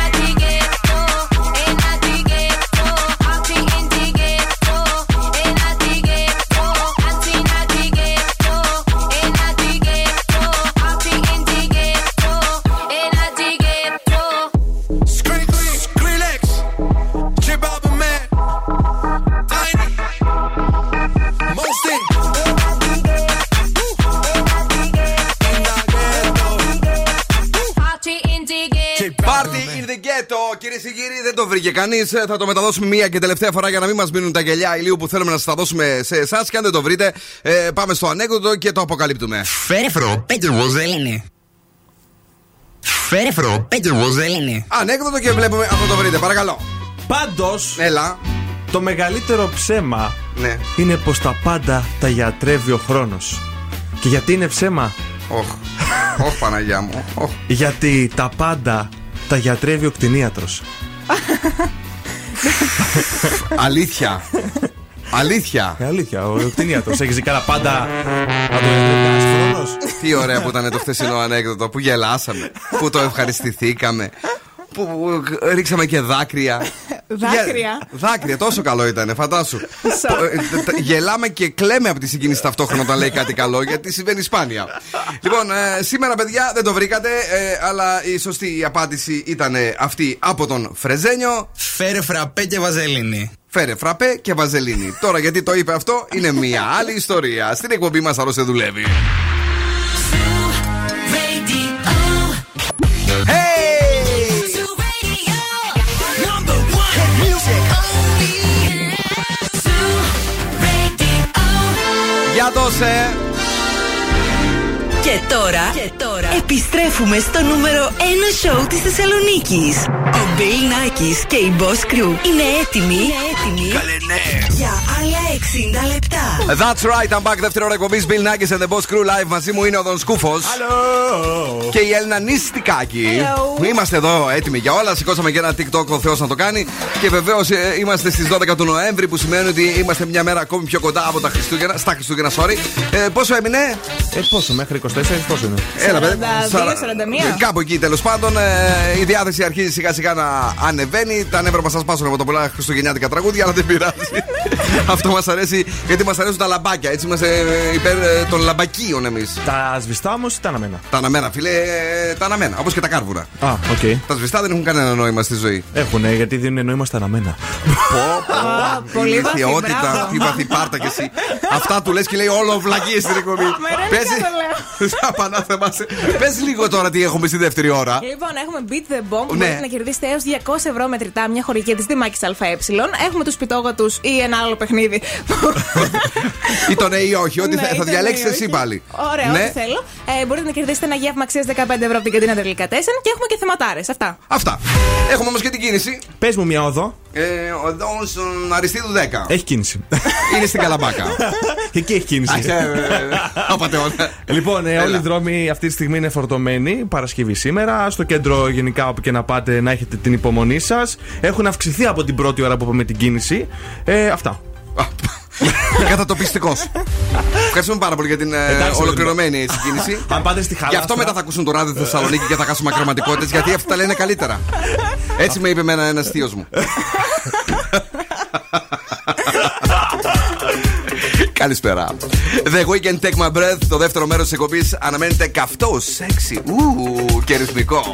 Βρήκε κανείς. Θα το μεταδώσουμε μία και τελευταία φορά για να μην μας μείνουν τα γελιά ηλίου που θέλουμε να σας τα δώσουμε σε εσάς. Και αν δεν το βρείτε, ε, πάμε στο ανέκδοτο και το αποκαλύπτουμε. Φέρεφρο, πέντε είναι. Φέρεφρο, πέντε είναι. Ανέκδοτο και βλέπουμε αν θα το βρείτε, παρακαλώ. Πάντως. Έλα. Το μεγαλύτερο ψέμα Ναι. είναι πως τα πάντα τα γιατρεύει ο χρόνος. Και γιατί είναι ψέμα, Όχ, όχ Παναγιά μου. Όχ. Γιατί τα πάντα τα γιατρεύει ο κτηνίατρος. Αλήθεια. Αλήθεια. Ε, αλήθεια, ο κτηνίατρος έχει ζει καλά πάντα να το γιατρεύει κανένας χρόνος. Τι ωραία που ήταν το χθεσινό ανέκδοτο που γελάσαμε, που το ευχαριστηθήκαμε, που ρίξαμε και δάκρυα. Δάκρυα; Για- Δάκρυα, τόσο καλό ήταν, φαντάσου. Που, ε, τε- τε- Γελάμε και κλαίμε από τη συγκίνηση ταυτόχρονα όταν λέει κάτι καλό, γιατί συμβαίνει σπάνια. Λοιπόν, ε, σήμερα, παιδιά, δεν το βρήκατε, ε, αλλά η σωστή απάντηση ήταν αυτή από τον Φρεζένιο. Φέρε φραπέ και βαζελίνη. Φέρε φραπέ και βαζελίνη. Τώρα, γιατί το είπε αυτό, είναι μία άλλη ιστορία. Στην εκπομπή μας, άλλο σε δουλεύει. Δώσε! Και τώρα, και τώρα επιστρέφουμε στο νούμερο 1 σοου της Θεσσαλονίκης. Ο Bill Nackis και η Boss Crew είναι έτοιμοι, είναι έτοιμοι για άλλα 60 λεπτά. That's right, I'm back. Δεύτερη ώρα εκπομπής Bill Nackis and the Boss Crew Live. Μαζί μου είναι ο Δον Σκούφος. Και η Έλληνα Νίστικάκη. Hello. Είμαστε εδώ έτοιμοι για όλα. Σηκώσαμε και ένα TikTok ο Θεός να το κάνει. Και βεβαίως είμαστε στις 12 του Νοέμβρη που σημαίνει ότι είμαστε μια μέρα ακόμη πιο κοντά από τα Χριστούγεννα. Στα Χριστούγεννα, sorry. Ε, πόσο έμεινε, Ε, πόσο, μέχρι 24, πόσο είναι; Έλα, παιδί. 42, Σαρα- 41. Κάπου εκεί τέλος πάντων. ε, η διάθεση αρχίζει σιγά σιγά να ανεβαίνει. Τα νεύρα μας σα πάσουν από τα πολλά χριστουγεννιάτικα τραγούδια, αλλά δεν πειράζει. Αυτό μας αρέσει γιατί μας αρέσουν τα λαμπάκια. Έτσι είμαστε ε, υπέρ ε, των λαμπακίων εμείς. Τα σβηστά όμως ή τα αναμένα; Τα αναμένα, φίλε, ε, τα αναμένα. Όπως και τα κάρβουρα. Α, οκ. Τα σβηστά δεν έχουν κανένα νόημα στη ζωή. Έχουνε, γιατί δίνουν νόημα στα αναμένα. πολύ βαθύ, Ηλικιότητα, μπράβο. τι βαθύ πάρτα κι εσύ. Αυτά του λες και λέει όλο βλακίες στην εκπομπή. Ηρωνικά το Σαν πανάθεμα. Πες λίγο τώρα τι έχουμε στη δεύτερη ώρα. Λοιπόν, έχουμε Beat the Bomb που Ναι. μπορείτε να κερδίσετε έως 200 ευρώ μετρητά μια χορηγία της Δήμακη ΑΕ. Έχουμε τους πιτόγατου ή ένα άλλο παιχνίδι. Ή το ναι ή όχι, ό,τι Ναι, θα, θα είτε διαλέξεις ναι ή εσύ όχι. πάλι. Ωραία, Ναι. ό,τι θέλω. Ε, μπορείτε να κερδίσετε ένα γεύμα αξίας 15 ευρώ από την καντίνα Τελικά 4 και έχουμε και θεματάρες. Αυτά. Αυτά. Έχουμε όμως και την κίνηση. Πες μου μια οδό. Ε, οδό στον Αριστίδου 10. Έχει κίνηση. Είναι στην Καλαμπάκα. Και εκεί έχει κίνηση. Α, ε, ε, ε, Απατεώνα. Λοιπόν, ε, Έλα. όλοι οι δρόμοι αυτή τη στιγμή είναι φορτωμένοι. Παρασκευή σήμερα. Στο κέντρο, γενικά, όπου και να πάτε, να έχετε την υπομονή σας. Έχουν αυξηθεί από την πρώτη ώρα που είπαμε την κίνηση. Ε, αυτά. Κατατοπιστικός. Ευχαριστούμε πάρα πολύ για την ε, Εντάξει, ολοκληρωμένη έτσι, κίνηση. Αν πάτε στη Γι' χαλάστρα. αυτό μετά θα ακούσουν το ράδιο Θεσσαλονίκη και θα χάσουμε ακροματικότητες, γιατί αυτά τα λένε καλύτερα. Έτσι με είπε εμένα ένας θείος μου. Καλησπέρα. The Weekend Take My Breath, το δεύτερο μέρος της εκπομπής, αναμένεται καυτό, σεξι, ου, και ρυθμικό.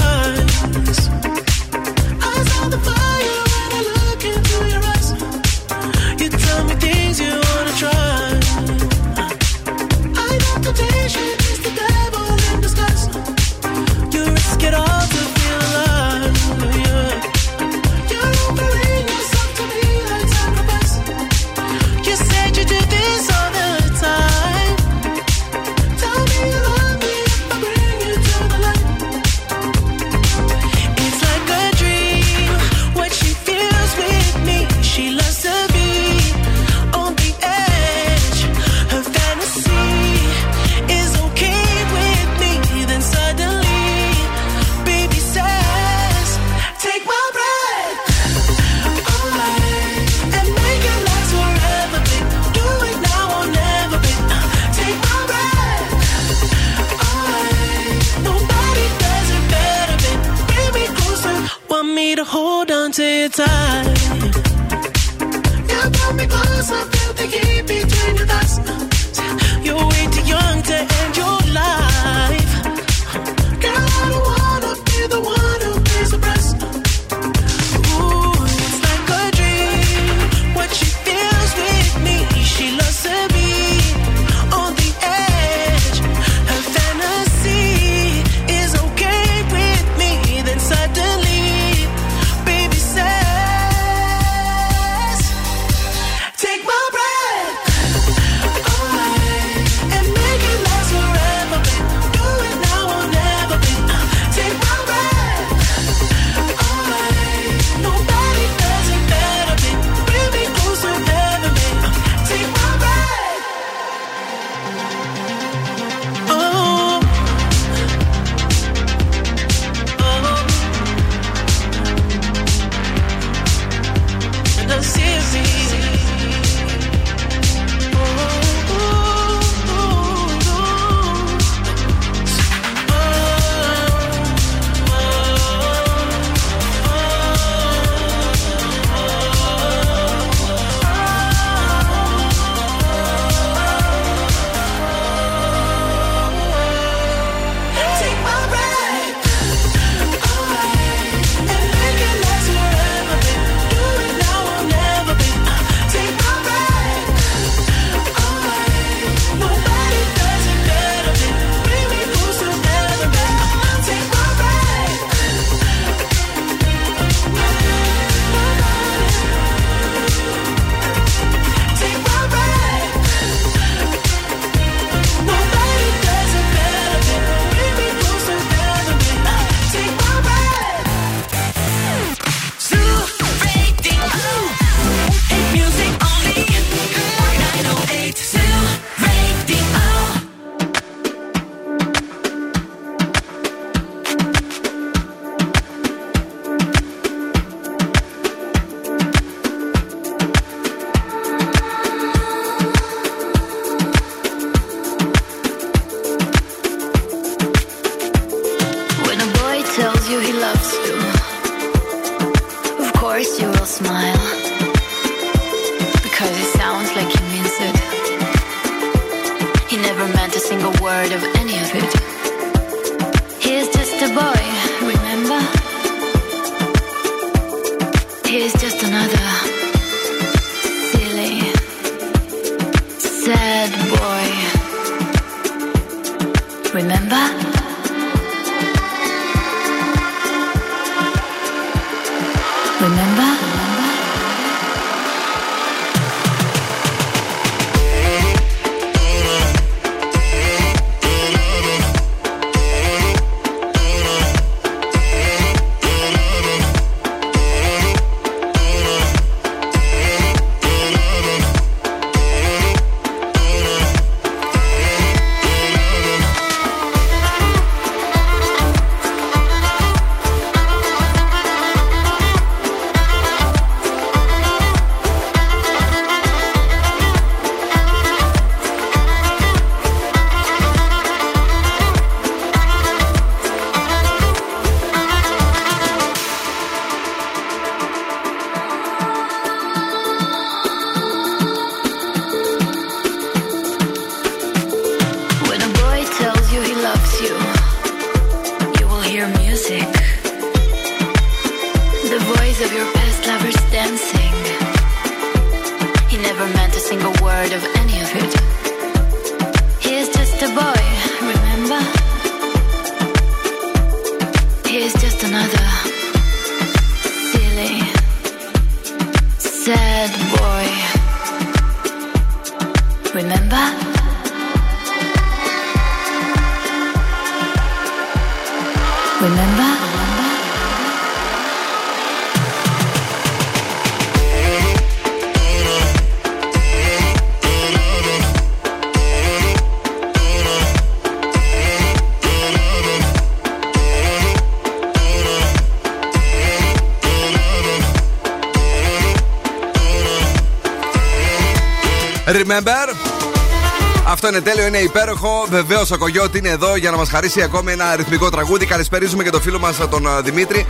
Είναι τέλειο, είναι υπέροχο. Βεβαίως ο Κογιώτη είναι εδώ για να μας χαρίσει ακόμη ένα αριθμικό τραγούδι. Καλησπέριζουμε και τον φίλο μας τον α, Δημήτρη.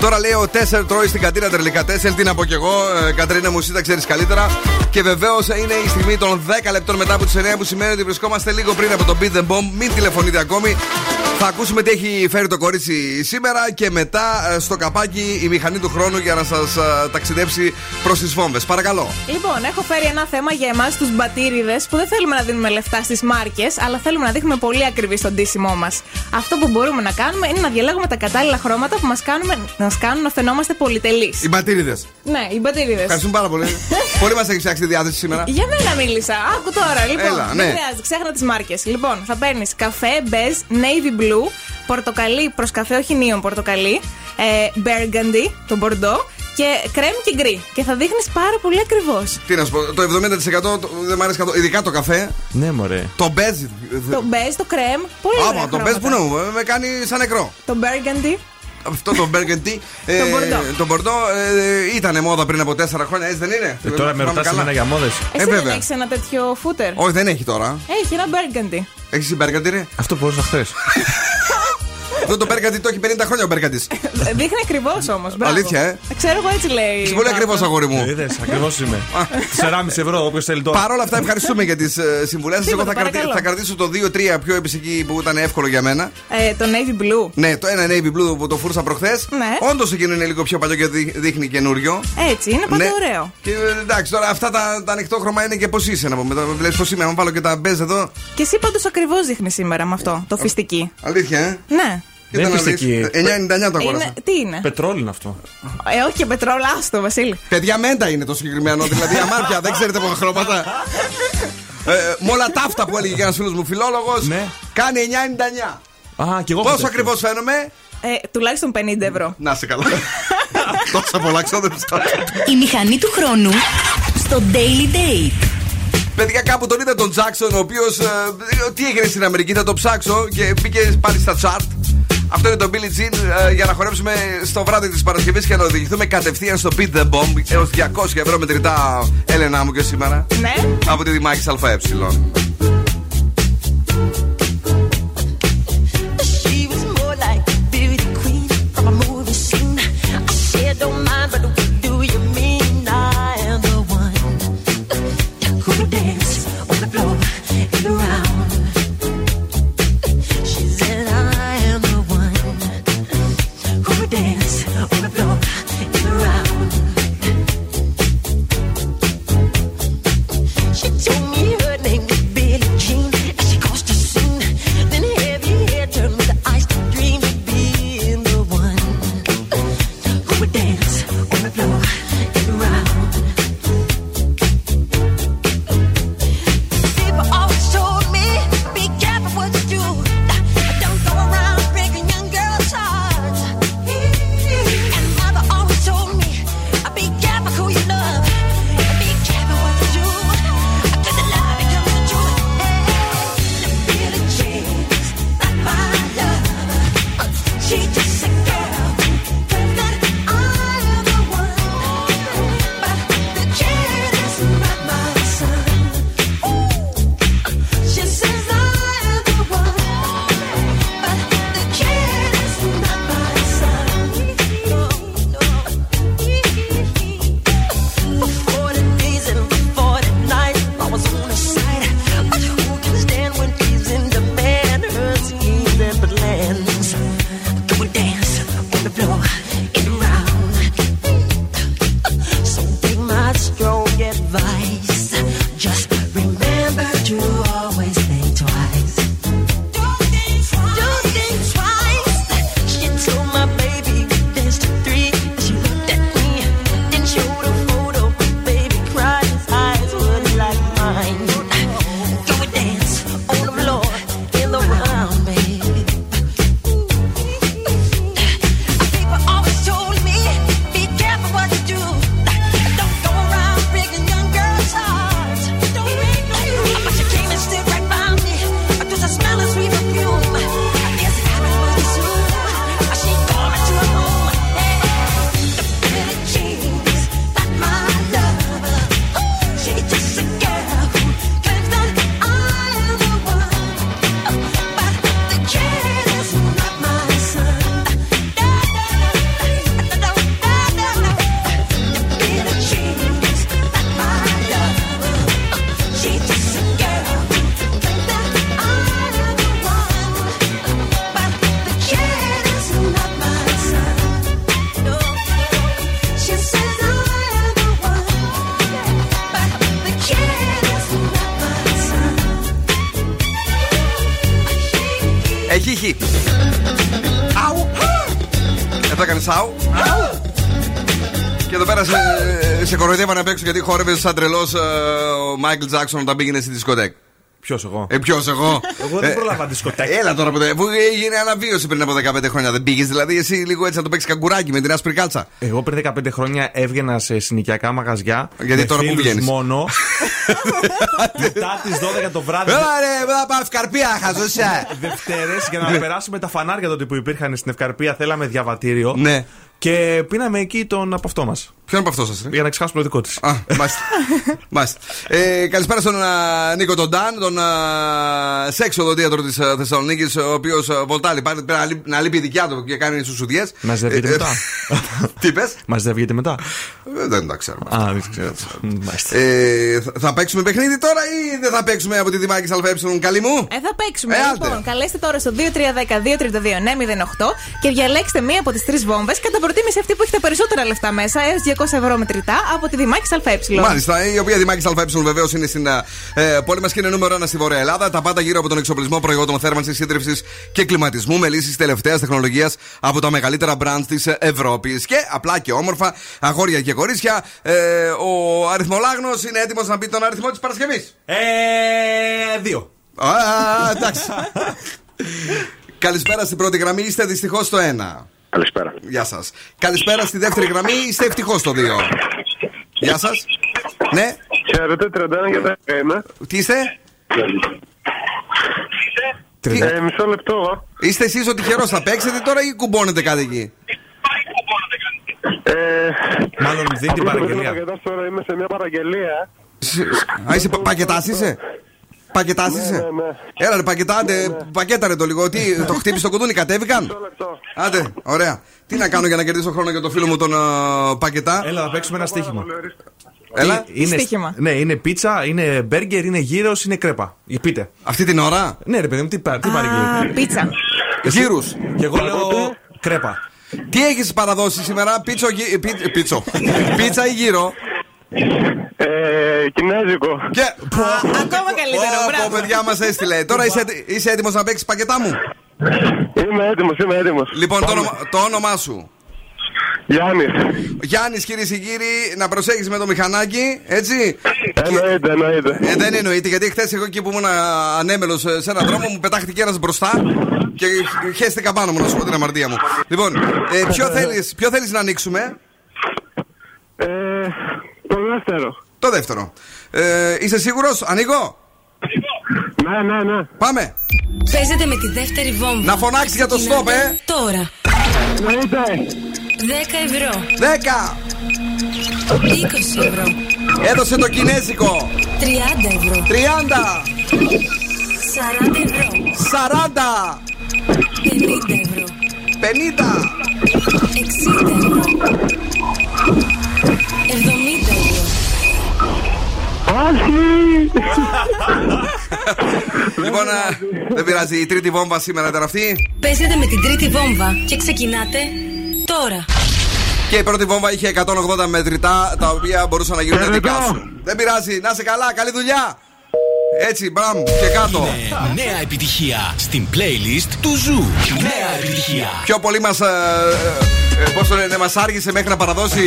Τώρα λέει ο Τέσσερ τρώει στην καντίνα τερλικά Τέσσερ. Τι να πω κι εγώ, ε, Κατρίνα μου, εσύ τα ξέρεις καλύτερα. Και βεβαίως είναι η στιγμή των 10 λεπτών μετά από τις 9 που σημαίνει ότι βρισκόμαστε λίγο πριν από το Beat the Bomb. Μην τηλεφωνείτε ακόμη. Θα ακούσουμε τι έχει φέρει το κορίτσι σήμερα και μετά ε, στο καπάκι η μηχανή του χρόνου για να σας ταξιδέψει προς τις βόμβες. Παρακαλώ. Λοιπόν, έχω φέρει ένα θέμα για εμάς τους μπατήριδες που δεν θέλουμε να δίνουμε λεφτά στις μάρκες, αλλά θέλουμε να δείχνουμε πολύ ακριβή στον τίσιμό μας. Αυτό που μπορούμε να κάνουμε είναι να διαλέγουμε τα κατάλληλα χρώματα που μας μας κάνουν να φαινόμαστε πολυτελείς. Οι μπατήριδες. Ναι, οι μπατήριδες. Ευχαριστούμε πάρα πολύ. πολύ μας έχει φτιάξει τη διάθεση σήμερα. Για μένα μίλησα. Άκου τώρα, λοιπόν. Έλα, δεν ναι. χρειάζεται, ξέχνα τις μάρκες. Λοιπόν, θα παίρνεις καφέ, μπέζ, navy blue, πορτοκαλί προς καφέ, όχι νίον πορτοκαλί, ε, burgundy, το μπορντό και κρέμ και γκρι. Και θα δείχνεις πάρα πολύ ακριβώς. Τι να σου πω, το 70% το- δεν μου αρέσει καθόλου. Ειδικά το καφέ. Ναι, μωρέ. Το μπέζ. Το μπέζ, το κρέμ, πολύ ωραία. Άμα, το μπέζ που χρώματα. να με κάνει σαν νεκρό. Το burgundy. Αυτό το Burgundy. ε, Το Bordeaux. Το Bordeaux ε, ήταν μόδα πριν από 4 χρόνια, έτσι δεν είναι; Ε, τώρα με Θυμάμαι ρωτάς καλά. εμένα για μόδες. Ε, Εσύ δεν βέβαια. έχεις ένα τέτοιο φούτερ; Όχι, δεν έχει τώρα. Έχει ένα burgundy. Έχεις Burgundy, ρε. Αυτό που έζησα χθες. Αυτό το Burgundy το έχει 50 χρόνια ο Burgundy. Δείχνει ακριβώς όμως. Αλήθεια, ε. Ξέρω εγώ έτσι λέει. Είσαι πολύ ακριβώς, αγόρι μου. Είδες, ακριβώς είμαι. 4,5 ευρώ, όποιος θέλει τώρα. Παρ' όλα αυτά, ευχαριστούμε για τις συμβουλές σας. Εγώ Τίποτα, θα, κρατη- παρακαλώ. θα κρατήσω το 2-3 πιο επισική που ήταν εύκολο για μένα. Ε, το navy blue. Ναι, το ένα navy blue που το φούρσα προχθές. Ναι. Όντως εκείνο είναι λίγο πιο παλιό και δει- δείχνει καινούριο. Έτσι, είναι πάντα Ναι. ωραίο. Και ε, εντάξει, τώρα αυτά τα, τα ανοιχτό χρώμα είναι και πώς είσαι να πούμε. Βλέπεις πώς είμαι. Αν βάλω και τα μπέζ εδώ. Και εσύ πάντως ακριβώς δείχνεις σήμερα με αυτό, το φιστική. Αλήθεια, ε. Ναι. Κοίτα Δεν να είναι δεις. φυσική. 9,99 το αγόρασα. Είναι, τι είναι; Πετρόλαιο είναι αυτό. Ε, όχι και πετρόλα, άστο, Βασίλη. Παιδιά, μέντα είναι το συγκεκριμένο. δηλαδή, αμάρτια, δεν ξέρετε πόσα χρώματα. ε, με όλα τα αυτά που έλεγε και ένας φίλος μου φιλόλογος. Ναι. Κάνει 9,99. Α, και εγώ Πόσο έχω ακριβώς φαίνομαι; Ε, τουλάχιστον 50 ευρώ. Να σε καλά. Τόσα πολλά ξόδεψα. Η μηχανή του χρόνου στο Daily Date. Παιδιά, κάπου τον είδα τον Τζάξον, ο οποίος. τι έγινε στην Αμερική, θα το ψάξω και μπήκε πάλι στα chart. Αυτό είναι το Billie Jean ε, για να χορέψουμε στο βράδυ της Παρασκευής και να οδηγηθούμε κατευθείαν στο Beat the Bomb έως 200 ευρώ μετρητά Έλενα μου και σήμερα. Ναι. Από τη Δημάκη ΑΕ. Σε κοροϊδεύανε απ' έξω γιατί χόρευες σαν τρελός ο Μάικλ Τζάξον όταν πήγαινε στη δισκοτέκ. Ποιος εγώ; Ε, ποιος εγώ; Εγώ δεν Ε, πρόλαβα δισκοτέκη. Έλα τώρα που, δεν- που έγινε αναβίωση πριν από 15 χρόνια. Δεν πήγες δηλαδή εσύ λίγο έτσι να το παίξεις καγκουράκι με την άσπρη κάλτσα. Εγώ πριν 15 χρόνια έβγαινα σε συνοικιακά μαγαζιά. Γιατί με τώρα που φίλους βγαίνεις; μόνο. μετά τις 12 το βράδυ. Έλα ρε, θα πάω ευκαρπία, χαζωσιά. Δευτέρες για να περάσουμε τα φανάρια τότε που υπήρχαν στην Ευκαρπία. Θέλαμε διαβατήριο. Ναι. Και πίναμε εκεί τον από αυτό μας. Ποιον από αυτό σας, Για να ξεχάσουμε το δικό της. Α, μάλιστα. μάλιστα. Ε, καλησπέρα στον α, Νίκο τον Ντάν, τον α, σεξ οδοντίατρο της Θεσσαλονίκης, ο οποίος βολτάλει. Πάει πρέπει να λείπει- να λείπει η δικιά του και κάνει σουσουδιέ. Μαζεύγεται Ε, μετά. Τι πες; Μαζεύγεται μετά. Δεν τα ξέρω. Α, δεν ξέρω. Μάλιστα. Ε, θα- θα παίξουμε παιχνίδι τώρα ή δεν θα παίξουμε από τη Δημάκη ΑΕ, καλή μου; Ε, θα παίξουμε. Ε, άντε. λοιπόν, καλέστε τώρα στο 2310-232-908 και διαλέξτε μία από τις τρεις βόμβες. Κατά προτίμηση αυτή που έχει τα περισσότερα λεφτά μέσα, έως 200 ευρώ μετρητά από τη Δημάκης ΑΕ. Μάλιστα, η οποία Δημάκης ΑΕ βεβαίως είναι στην ε, πόλη μας και είναι νούμερο 1 στη Βόρεια Ελλάδα. Τα πάντα γύρω από τον εξοπλισμό προϊόντων θέρμανσης, σύντριψη και κλιματισμού με λύσεις τελευταίας τεχνολογίας από τα μεγαλύτερα brands της Ευρώπης. Και απλά και όμορφα, αγόρια και κορίτσια, ε, ο αριθμολάγνος είναι έτοιμος να πει τον αριθμό της Παρασκευής. Ε, δύο. Α, εντάξει. Καλησπέρα στην πρώτη γραμμή, είστε δυστυχώς στο 1. Καλησπέρα. Γεια σας. Καλησπέρα στη δεύτερη γραμμή, είστε ευτυχώς στο 2. Γεια σας. Ναι. Χαίρετε, 31 για τα ένα. Τι είστε; Ε, μισό λεπτό. Είστε εσείς ο τυχερό, θα παίξετε τώρα ή κουμπώνετε κάτι εκεί; Ε, Μάλλον δίνει την παραγγελία. τώρα είμαι σε μια παραγγελία. Α, είσαι πα- πακετάς είσαι; Πακετάς Ναι, είσαι. ναι, ναι. Έλα ρε πακετάτε, πακέταρε το λίγο. Τι, το χτύπησε το κουδούνι, κατέβηκαν; Άντε, ωραία. Τι να κάνω για να κερδίσω χρόνο για το φίλο μου τον α, πακετά; Έλα, θα παίξουμε ένα στοίχημα. Έλα. Είναι, Στοίχημα. ναι, είναι πίτσα, είναι μπέργκερ, είναι γύρος, είναι κρέπα. Ε, Πείτε. Αυτή την ώρα; Ναι, ρε παιδί μου, τι, πα- τι Α, παραγγελία. πίτσα. Γύρους. Και εγώ λέω κρέπα. Τι έχεις παραδώσει σήμερα, πίτσο, γυ- πί- πίτσο. Πίτσα ή γύρο; Ε, κινέζικο. Και. Ακόμα καλύτερο, Πω, μπράβο. πω, παιδιά μας έστειλε. Τώρα είσαι, είσαι έτοιμος να παίξεις πακετά μου; Είμαι έτοιμος, είμαι έτοιμος. Λοιπόν, το, όνομα- το όνομά σου. Γιάννης. Γιάννης, κυρίες και κύριοι, να προσέχεις με το μηχανάκι, έτσι. Εννοείται, εννοείται. Ε, δεν εννοείται, γιατί χθες εγώ εκεί που ήμουν ανέμελος σε έναν δρόμο μου πετάχτηκε ένας μπροστά και χέστηκα πάνω μου να σου πω την αμαρτία μου. Λοιπόν, ε, ποιο θέλει ποιο θέλεις να ανοίξουμε, Ε, το δεύτερο. Το δεύτερο. Ε, είσαι σίγουρος, ανοίγω; Ναι, ναι, ναι. Πάμε. Παίζετε με τη δεύτερη βόμβα. Να φωνάξεις για το Ξεκινάτε stop, ε. Τώρα. Εννοείται. 10 ευρώ. 10. 20 ευρώ. Έδωσε το κινέζικο. 30 ευρώ. 30. 40 ευρώ. 40. 50 ευρώ. 50. 60 ευρώ. 70 ευρώ. Όχι! Λοιπόν, ε, δεν πειράζει. Η τρίτη βόμβα σήμερα ήταν αυτή. Παίζετε με την τρίτη βόμβα και ξεκινάτε τώρα. Και η πρώτη βόμβα είχε 180 μετρητά τα οποία μπορούσαν να γίνουν δικά σου. Δεν πειράζει. Να σε καλά. Καλή δουλειά. Έτσι, μπαμ και κάτω. Είναι νέα επιτυχία στην playlist του Zoo. Νέα επιτυχία. Πιο πολύ μας. Ε, ε, Πώς το λένε, μας άργησε μέχρι να παραδώσει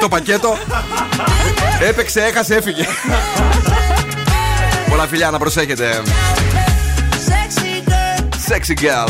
το πακέτο. Έπαιξε, έχασε, έφυγε. Πολλά φιλιά να προσέχετε. Sexy girl,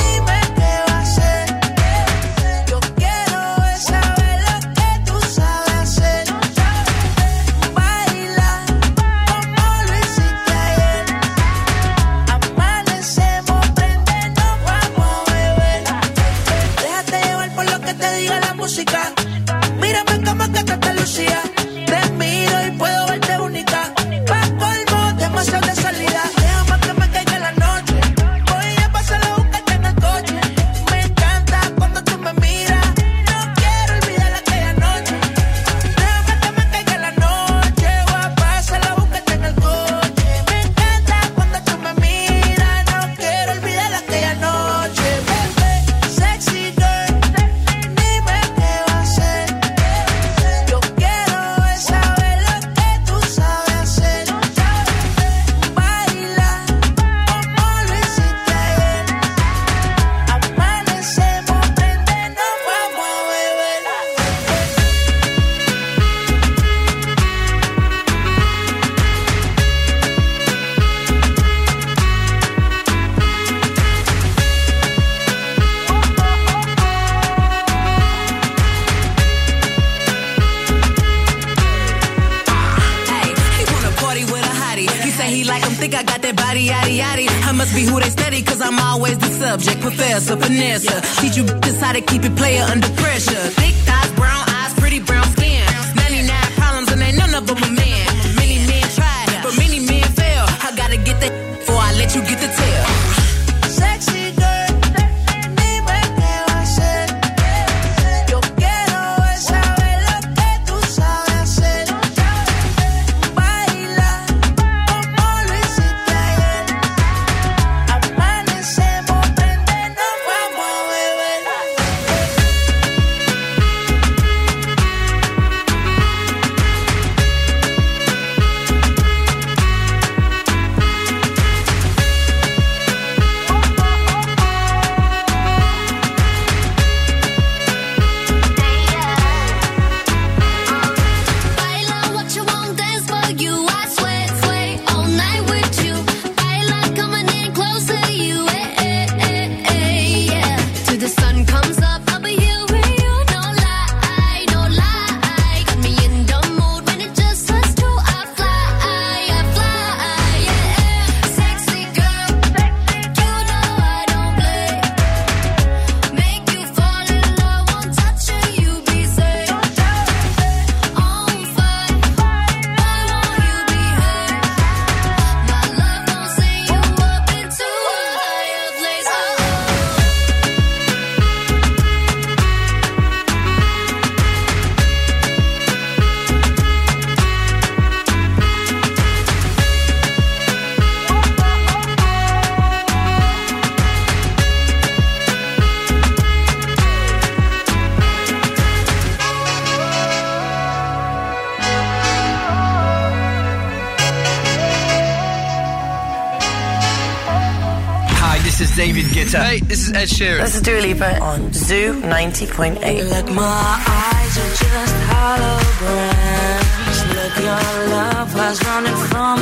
This is Ed Sheeran. This is Dua Lipa on Zoo 90.8. My eyes are just holograms. Your love was running from.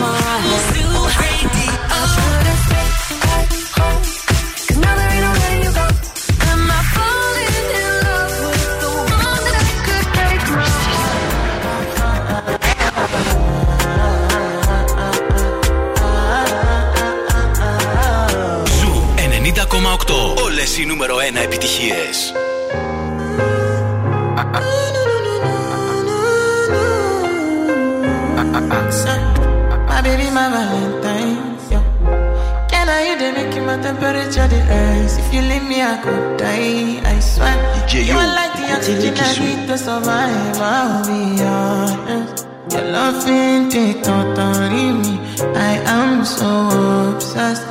οι νούμερο 1 επιτυχίες. My baby, my Valentine. Can I hear them making my temperature rise? If you leave me, I could die. I swear. You are like the oxygen I need to survive. I'll be honest. Your love ain't it, don't me. I am so obsessed.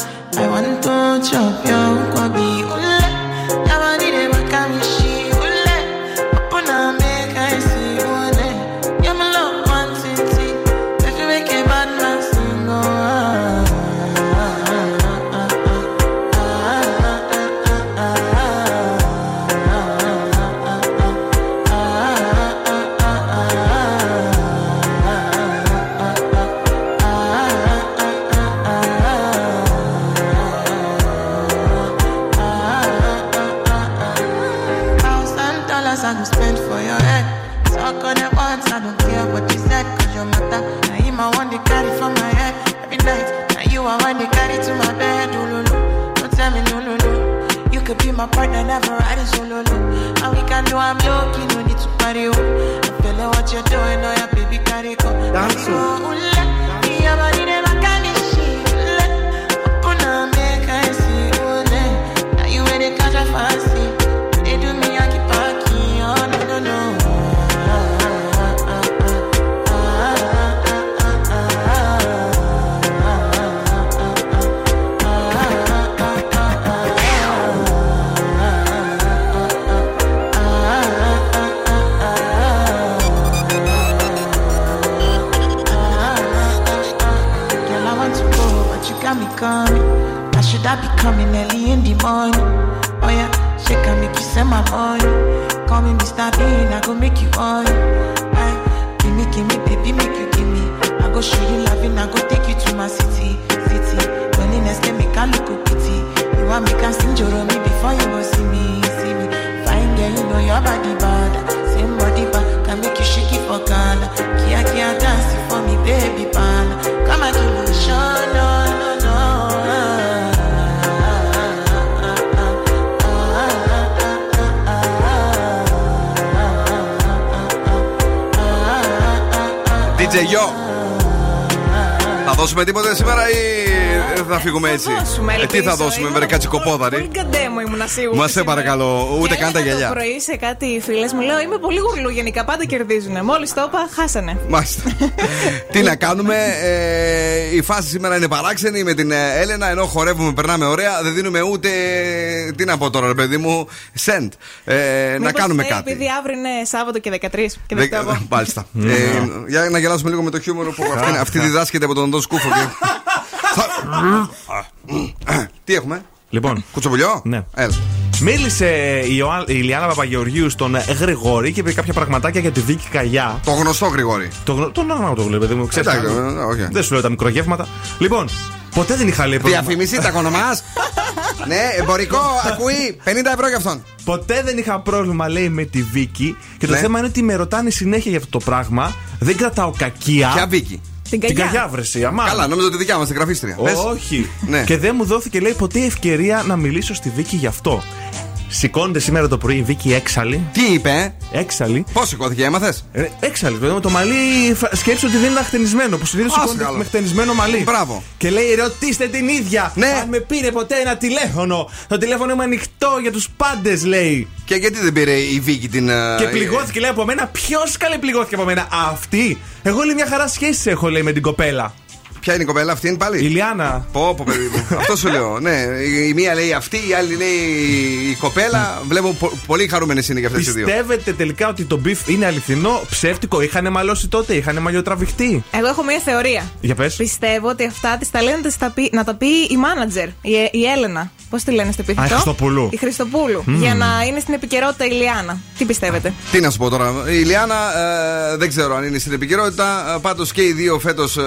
Mr. Bean, I go make you all. I eh, give me, give me, baby, make you give me. I go show you loving, I go take you to my city, city. When in next make a look pity. You want me can sing your me before you go see me, see me. Fine girl, you know your body bad. Same body bad, can make you shake it for Ghana. Kia, kia, dance for me, baby, pal. Come and do DJ Yo. Θα δώσουμε τίποτε σήμερα ή θα φύγουμε έτσι. δώσουμε, Ε, τι θα ελπίζω. δώσουμε, Ήμουν μερικά τσικοπόδαρη; Πολύ καντέμο ήμουν σίγουρη. Μα σε παρακαλώ, ούτε καν τα Το γυαλιά. πρωί σε κάτι φίλες μου λέω Είμαι πολύ γουρλού γενικά, πάντα κερδίζουν. Μόλις το είπα, χάσανε. Μάλιστα. Τι να κάνουμε, ε, η φάση σήμερα είναι παράξενη με την ε, Έλενα, ενώ χορεύουμε, περνάμε ωραία, δεν δίνουμε ούτε. Τι να πω τώρα, ρε παιδί μου, send. Ε, να Μήπως κάνουμε φταίει κάτι. Επειδή αύριο είναι Σάββατο και 13 και δεν Δεν- φταίω εγώ. Μάλιστα. Ε, για να γελάσουμε λίγο με το χιούμορ που αυτή, αυτή διδάσκεται από τον Ντό Σκούφο. και- Τι έχουμε, Λοιπόν. Κουτσοβουλιό; Ναι. Έλα. Μίλησε η, Ιωά- η Ιλιάνα Παπαγεωργίου στον ε, Γρηγόρη και είπε κάποια πραγματάκια για τη Βίκη Καγιά. Το γνωστό Γρηγόρη. Το γνω... Τον άγνωστο το βλέπετε, μου ξέρεις. Εντάξει, ε, όχι. Δεν σου λέω τα μικρογεύματα. Λοιπόν, ποτέ δεν είχα λέει. πρόβλημα- Διαφημιστή τα ονομά. ναι, εμπορικό, ακούει 50 ευρώ για αυτόν. Ποτέ δεν είχα πρόβλημα, λέει, με τη Βίκη. Και το Ναι. θέμα είναι ότι με ρωτάνε συνέχεια για αυτό το πράγμα. Δεν κρατάω κακία. Ποια Βίκη. Την Την καγιά. καγιά, βρεσί, αμά. Καλά, νόμιζα ότι δικιά μας την γραφίστρια. Πες. Όχι. Ναι. Και δεν μου δόθηκε, λέει, ποτέ ευκαιρία να μιλήσω στη Βίκη γι' αυτό. Σηκώνεται σήμερα το πρωί η Βίκη έξαλλη. Τι είπε, Έξαλλη. Πώς σηκώθηκε, έμαθες; Ε, έξαλλη, βέβαια, με το μαλλί φα- σκέψου ότι δεν είναι χτενισμένο. Που συνήθω Άσε σηκώνεται καλό. με χτενισμένο μαλλί. Μπράβο. Και λέει, ρωτήστε την ίδια. Ναι. Αν με πήρε ποτέ ένα τηλέφωνο. Το τηλέφωνο είμαι ανοιχτό για τους πάντες, λέει. Και γιατί δεν πήρε η Βίκη την. ε, Και πληγώθηκε, λέει, από μένα. Ποιος καλέ πληγώθηκε από μένα; Αυτή. Εγώ λέει μια χαρά σχέση έχω, λέει, με την κοπέλα. Ποια είναι η κοπέλα αυτή, είναι πάλι; Η Λιάνα. Πω, πω, παιδί μου. Αυτό σου λέω. Ναι, η η μία λέει αυτή, η άλλη λέει η κοπέλα. Βλέπω πο- πολύ χαρούμενες είναι και αυτές οι δύο. Πιστεύετε τελικά ότι το beef είναι αληθινό, ψεύτικο, είχαν μαλώσει τότε, είχαν μαλλιοτραβηχτεί; Εγώ έχω μία θεωρία. Για πες. Πιστεύω ότι αυτά τη τα λένε να, τις τα πει, να τα πει η μάνατζερ, η, η Έλενα. Πώς τη λένε στο επίθετο. Α, η Χριστοπούλου. Η Χριστοπούλου. Για να είναι στην επικαιρότητα η Λιάνα. Τι πιστεύετε; Τι να σου πω τώρα. Η Λιάνα ε, δεν ξέρω αν είναι στην επικαιρότητα. Πάντως και οι δύο φέτος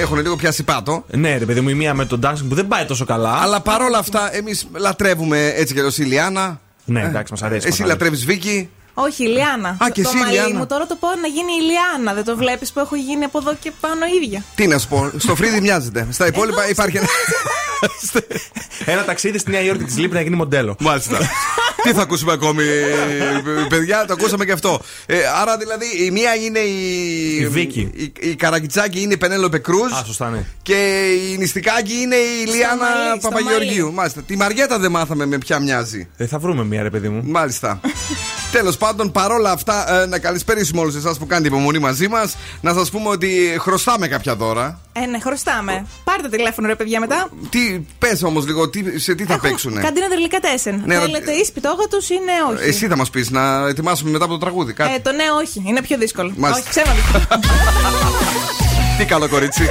έχουν λίγο πιάσει πάτο. Ναι, ρε παιδί μου, η μία με τον dancing που δεν πάει τόσο καλά. Αλλά παρόλα αυτά, εμείς λατρεύουμε έτσι κι αλλιώ η Λιάνα. Ναι, εντάξει, μας αρέσει. Εσύ μας αρέσει. λατρεύεις Βίκη. Όχι, η Λιάνα. Α, και το εσύ, μαλλί Λιάνα. μου τώρα το πω να γίνει η Λιάνα. Δεν το βλέπεις που έχω γίνει από εδώ και πάνω ίδια. Τι να σου πω, στο φρύδι μοιάζεται. Στα υπόλοιπα υπάρχει ένα. Ένα ταξίδι στη Νέα Υόρκη της Λύπη να γίνει μοντέλο. Μάλιστα. Τι θα ακούσουμε ακόμη, παιδιά, το ακούσαμε και αυτό. Ε, άρα δηλαδή η μία είναι η. Η Βίκη. Η, η Καραγκιτσάκη είναι η Πενέλοπε Κρούζ. Α, σωστά, ναι. Και η Νηστικάκη είναι η Λιάνα μαλλί, στο Παπαγεωργίου. μαλλί. Μάλιστα. Τη Μαριέτα δεν μάθαμε με ποια μοιάζει. Ε, θα βρούμε μία, ρε παιδί μου. Μάλιστα. Τέλος πάντων, παρόλα αυτά, ε, να καλησπέρισουμε όλους εσάς που κάνετε υπομονή μαζί μας. Να σας πούμε ότι χρωστάμε κάποια δώρα. Ε, ναι, χρωστάμε. Πάρτε τηλέφωνο, ρε παιδιά, μετά. Τι, πες όμως λίγο, τι, σε τι θα παίξουνε; Καντίνα τελικά τέσσερα. Ναι, Θέλετε ή σπιτόγα τους ή ναι, όχι; Εσύ θα μας πεις να ετοιμάσουμε μετά από το τραγούδι. Κάτι. Ε, το ναι, όχι. Είναι πιο δύσκολο. Μάλιστα. Όχι, ψέματα. Τι καλό κορίτσι.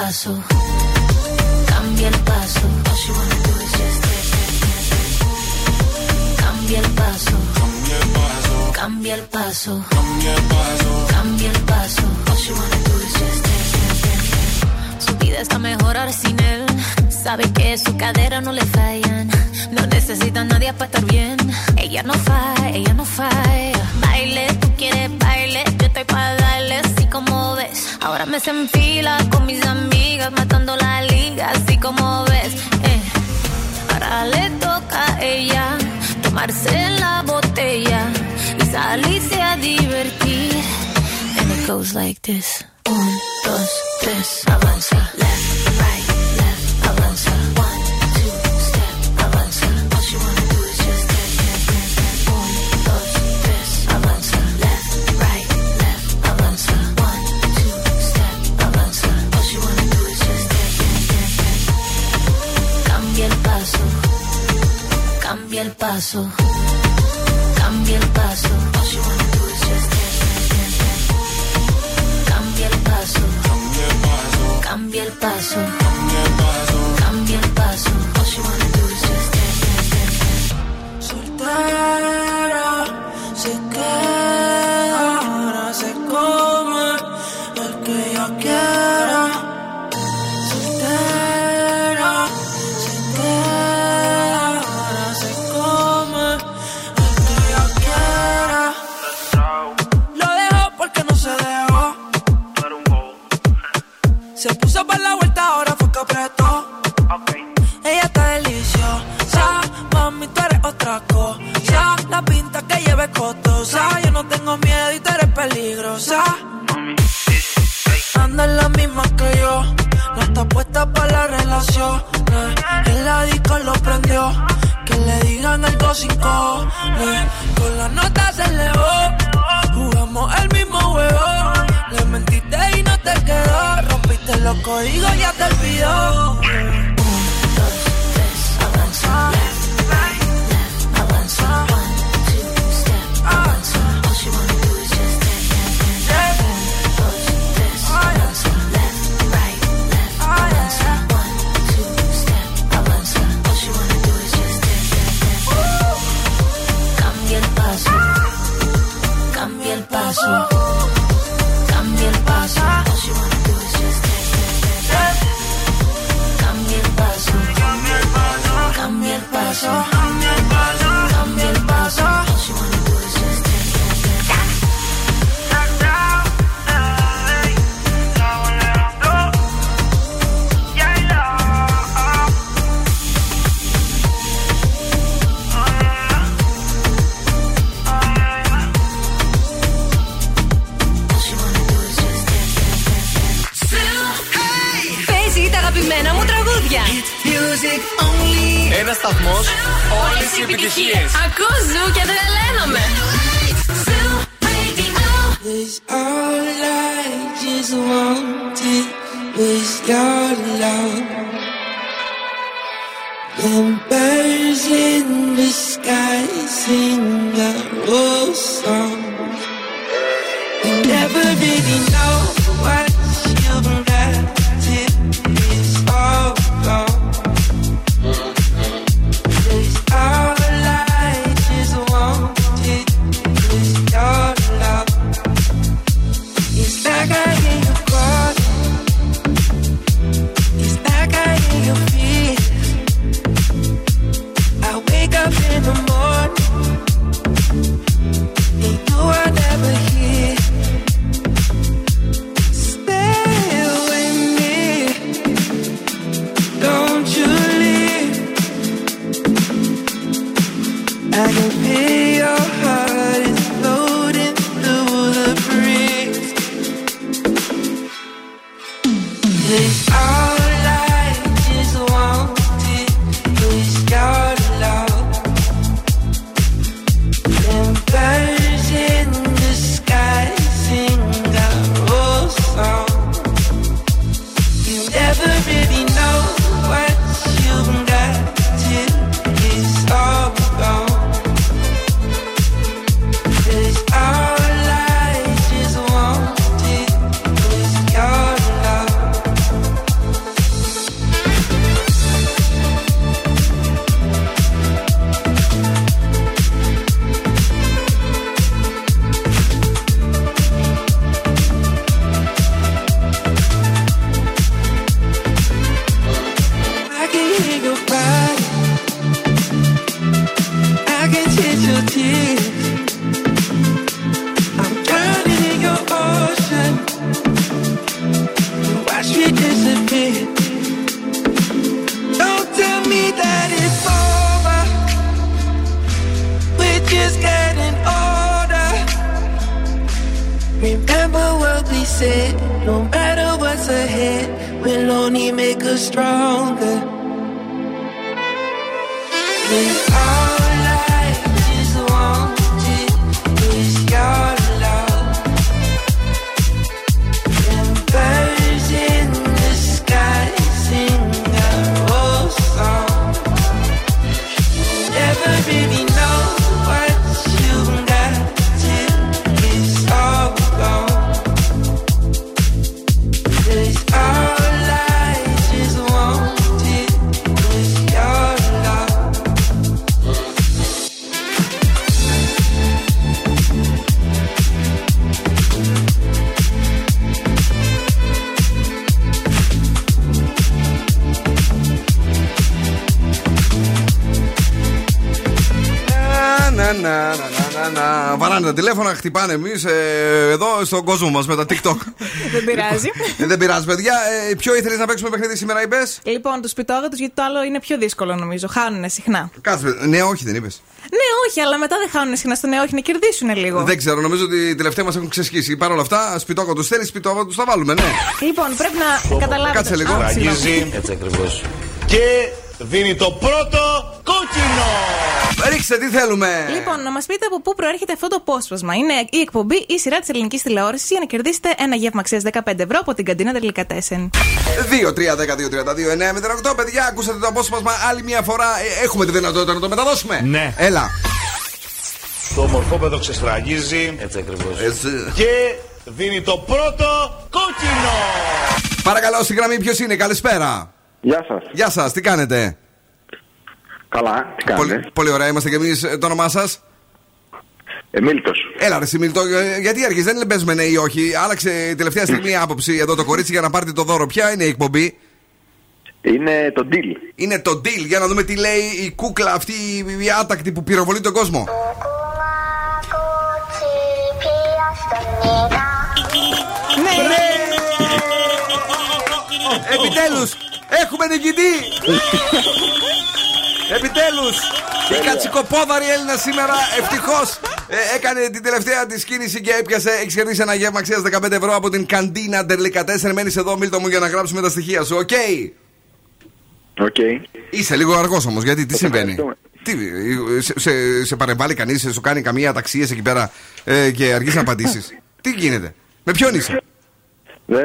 paso, cambia el paso. All she wanna do is just step, step, step. Cambia el paso, cambia el paso, cambia el paso. All wanna do is just está mejor ahora sin él. Sabe que su cadera no le fallan. No necesita a nadie para estar bien. Ella no falla, ella no falla. Baile, tú quieres baile. Yo estoy para darle así como ves. Ahora me se enfila con mis amigas, matando la liga, así como ves. Eh. Ahora le toca a ella tomarse la botella y salirse a divertir goes like this. Un, dos, tres, avanza. Left, right, avanza. One, two, step, avanza. All cambia el paso, cambia el paso Cambia el paso. Cambia el paso. Cambia el paso. All you wanna do is just dance, dance, dance, dance. Soltera, se queda. Eh. Con las notas se elevó, jugamos el mismo juego. Le mentiste y no te quedó, rompiste los códigos, y ya te olvidó. Τα τηλέφωνα, χτυπάνε εμείς εδώ στον κόσμο μας με τα TikTok. Δεν πειράζει. Ε, Δεν πειράζει, παιδιά. Ε, ποιο ήθελες να παίξουμε παιχνίδι σήμερα, είπες; λοιπόν, του πιτόγατου γιατί το άλλο είναι πιο δύσκολο νομίζω. Χάνουν συχνά. Κάτσε, ναι, όχι, δεν είπες. Ναι, όχι, αλλά μετά δεν χάνουν συχνά στο ναι, όχι, να κερδίσουν λίγο. Δεν ξέρω, νομίζω ότι οι τελευταίοι μας έχουν ξεσχίσει. Παρ' όλα αυτά, σπιτόκο του θέλεις, σπιτόκο του θα βάλουμε, ναι. Λοιπόν, πρέπει να καταλάβετε. Κάτσε λίγο. Α, συγγνώμη. Ραγίζει. Έτσι ακριβώς. Και δίνει το πρώτο κόκκινο. Ρίξτε, τι θέλουμε. Λοιπόν, να μα πείτε από πού προέρχεται αυτό το απόσπασμα. Είναι η εκπομπή ή η σειρά τη ελληνική τηλεόραση για να κερδίσετε ένα γεύμα αξία 15 ευρώ από την καντίνα Τελικατέσεν. 2-3-10-2-32-9-08. Παιδιά, ακούσατε το απόσπασμα άλλη μια φορά. Ε, έχουμε τη δυνατότητα να το μεταδώσουμε. Ναι. Έλα. Το μορφόπεδο ξεσφραγίζει. Έτσι ακριβώ. Και δίνει το πρώτο κόκκινο. Παρακαλώ, στη γραμμή ποιο είναι, καλησπέρα. Γεια σας. Γεια σας, τι κάνετε; Καλά, τι κάνετε; Πολύ, πολύ ωραία, είμαστε κι εμείς. Το όνομά σας; Εμίλτος. Έλα, ρε Σιμίλτο, ε, γιατί αρχίζει, δεν παίζουμε ναι ή όχι; Άλλαξε τελευταία στιγμή η άποψη εδώ το κορίτσι για να πάρετε το δώρο. Ποια είναι η εκπομπή; Είναι το deal. Είναι το deal. Για να δούμε τι λέει η κούκλα αυτή η άτακτη που πυροβολεί τον κόσμο. Ναι, Επιτέλους έχουμε νικητή. Επιτέλους η κατσικοπόδαρη Έλενα σήμερα ευτυχώς έκανε την τελευταία της κίνηση και έπιασε. Έχεις κερδίσει ένα γεύμα αξίας 15 ευρώ από την καντίνα Ντερλικα 4. Μένεις εδώ, Μίλτο μου, για να γράψουμε τα στοιχεία σου. OK; OK. Είσαι λίγο αργός όμως, γιατί τι συμβαίνει; ευχαριστούμε. Τι, σε, σε, σε παρεμβάλλει κανείς, σου κάνει καμία αταξία εκεί πέρα ε, και αργεί να απαντήσεις; τι γίνεται, με ποιον είσαι; Δε,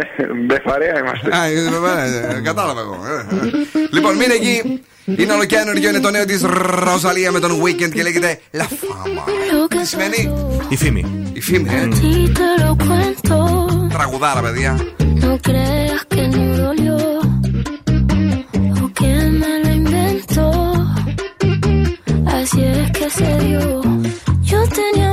δε παρέα είμαστε. Α, ε, ε, ε, κατάλαβα εγώ. ε, ε. Λοιπόν, μείνε εκεί. Είναι ολοκένουργιο, είναι το νέο της Ροζαλία με τον Weekend και λέγεται La Fama. Τι σημαίνει; Η φήμη. η φήμη, ε. Y te lo cuento. Τραγουδάρα, παιδιά. No creas que no dolió o que me lo inventó. Así es que se dio. Yo tenía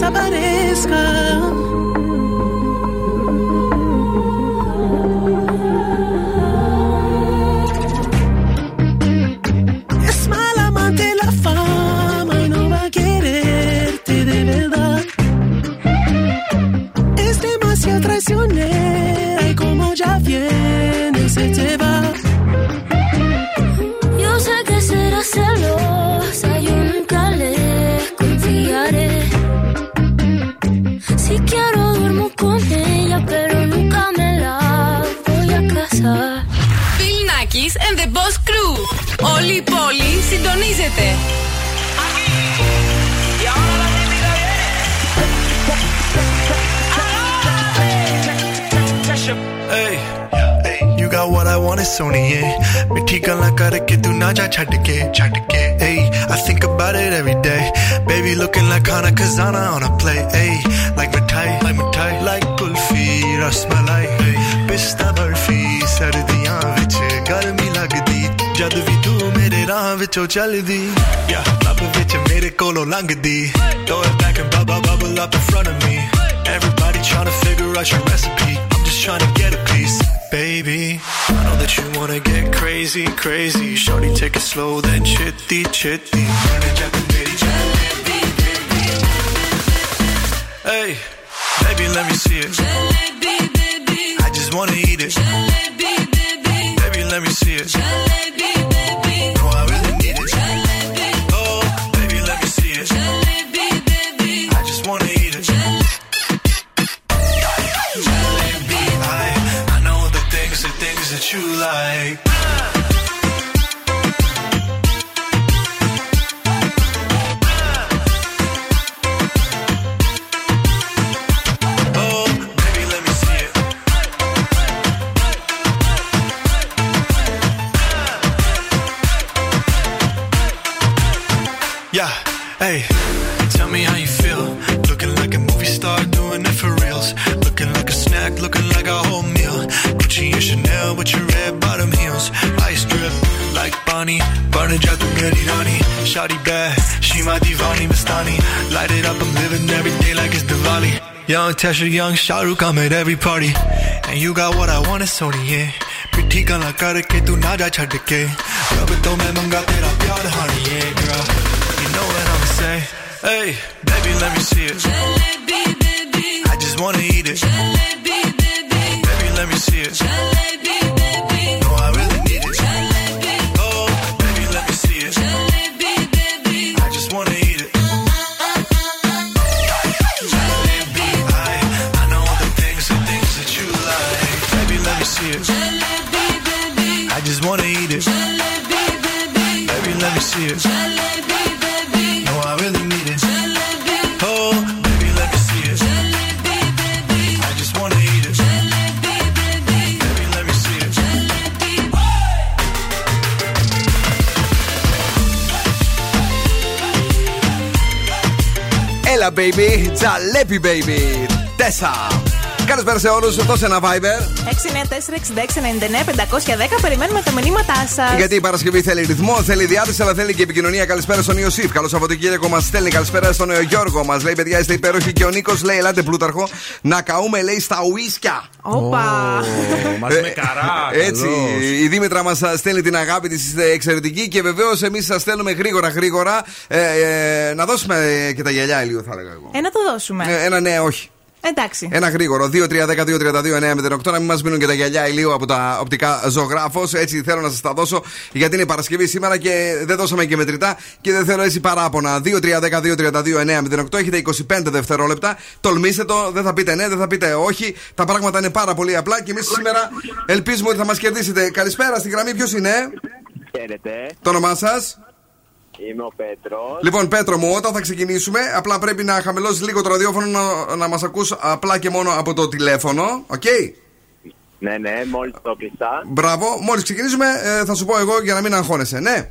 sabaresca. jacked again. Ayy, I think about it every day. Baby looking like Hana Kazana on a play. Ayy, like Mithai, like Mithai, like Kulfi, Rasmalai. Pista Barfi, ਸਰਦੀਆਂ ਵਿੱਚ ਗਰਮੀ ਲੱਗਦੀ ਜਦ ਵੀ ਤੂੰ ਮੇਰੇ ਰਾਹ ਵਿੱਚੋਂ ਚੱਲਦੀ ਯਾ ਲੱਭ ਵਿੱਚ ਮੇਰੇ ਕੋਲੋਂ ਲੰਘਦੀ throw it back and bubble bubble up in front of me everybody trying to figure out your recipe i'm just trying to get a piece baby. I know that you wanna get crazy crazy. Shorty take it slow then chitty chitty. Hey, baby, let me see it. Like. pretty Ronnie. Shawty bad, she my divani mastani. Light it up, I'm living every day like it's Diwali. Young Tasha, young Shahrukh, I'm at every party. And you got what I want, it's only yeah. ਪਿੱਠੀ ਗਾਲਾਂ ਕਰਕੇ ਤੂੰ ਨਾ ਜਾ ਛੱਡ ਕੇ ਰੱਬ ਤੋਂ ਮੈਂ ਮੰਗਾ ਤੇਰਾ ਪਿਆਰ ਹਾਣੀਏ girl you know what i'm saying hey baby let me see it jalebi baby i just wanna eat it jalebi. Έλα, baby, τζαλέπι, baby. Τέσσα. Καλησπέρα σε όλους. Δώσε ένα Viber. 694-6699-510. Περιμένουμε τα μηνύματά σας. Γιατί η Παρασκευή θέλει ρυθμό, θέλει διάθεση, αλλά θέλει και επικοινωνία. Καλησπέρα στον Ιωσήφ. Καλό Σαββατοκύριακο μας στέλνει. Καλησπέρα στον ε, Γιώργο. Μας λέει: Παιδιά, είστε υπέροχοι. Και ο Νίκος λέει: Ελάτε, Πλούταρχο, να καούμε, λέει, στα ουίσκια. Όπα. Μαζί με καρά. Έτσι, η Δήμητρα μας στέλνει την αγάπη της, είστε εξαιρετική και βεβαίως εμείς σας στέλνουμε γρήγορα γρήγορα ε, ε, να δώσουμε ε, και τα γυαλιά λίγο, θα έλεγα εγώ. Ε, να το δώσουμε. Ε, ένα ναι, όχι. Εντάξει. Ένα γρήγορο. 2-3-10-2-32-9-08. Να μην μας μείνουν και τα γυαλιά ηλίου από τα οπτικά ζωγράφος. Έτσι θέλω να σας τα δώσω γιατί είναι Παρασκευή σήμερα και δεν δώσαμε και μετρητά και δεν θέλω έτσι παράπονα. 2-3-10-2-32-9-08. Έχετε 25 δευτερόλεπτα. Τολμήστε το. Δεν θα πείτε ναι, δεν θα πείτε όχι. Τα πράγματα είναι πάρα πολύ απλά και εμείς σήμερα ελπίζουμε ότι θα μας κερδίσετε. Καλησπέρα στη γραμμή. Ποιος είναι; Χαίρετε. Το όνομά σας; Είμαι ο Πέτρος. Λοιπόν, Πέτρο μου, όταν θα ξεκινήσουμε, απλά πρέπει να χαμηλώσεις λίγο το ραδιόφωνο να, να μας ακούς απλά και μόνο από το τηλέφωνο. Οκ; Ναι, ναι, μόλις το έκλεισα. Μπράβο. Μόλις ξεκινήσουμε, ε, θα σου πω εγώ για να μην αγχώνεσαι. Ναι;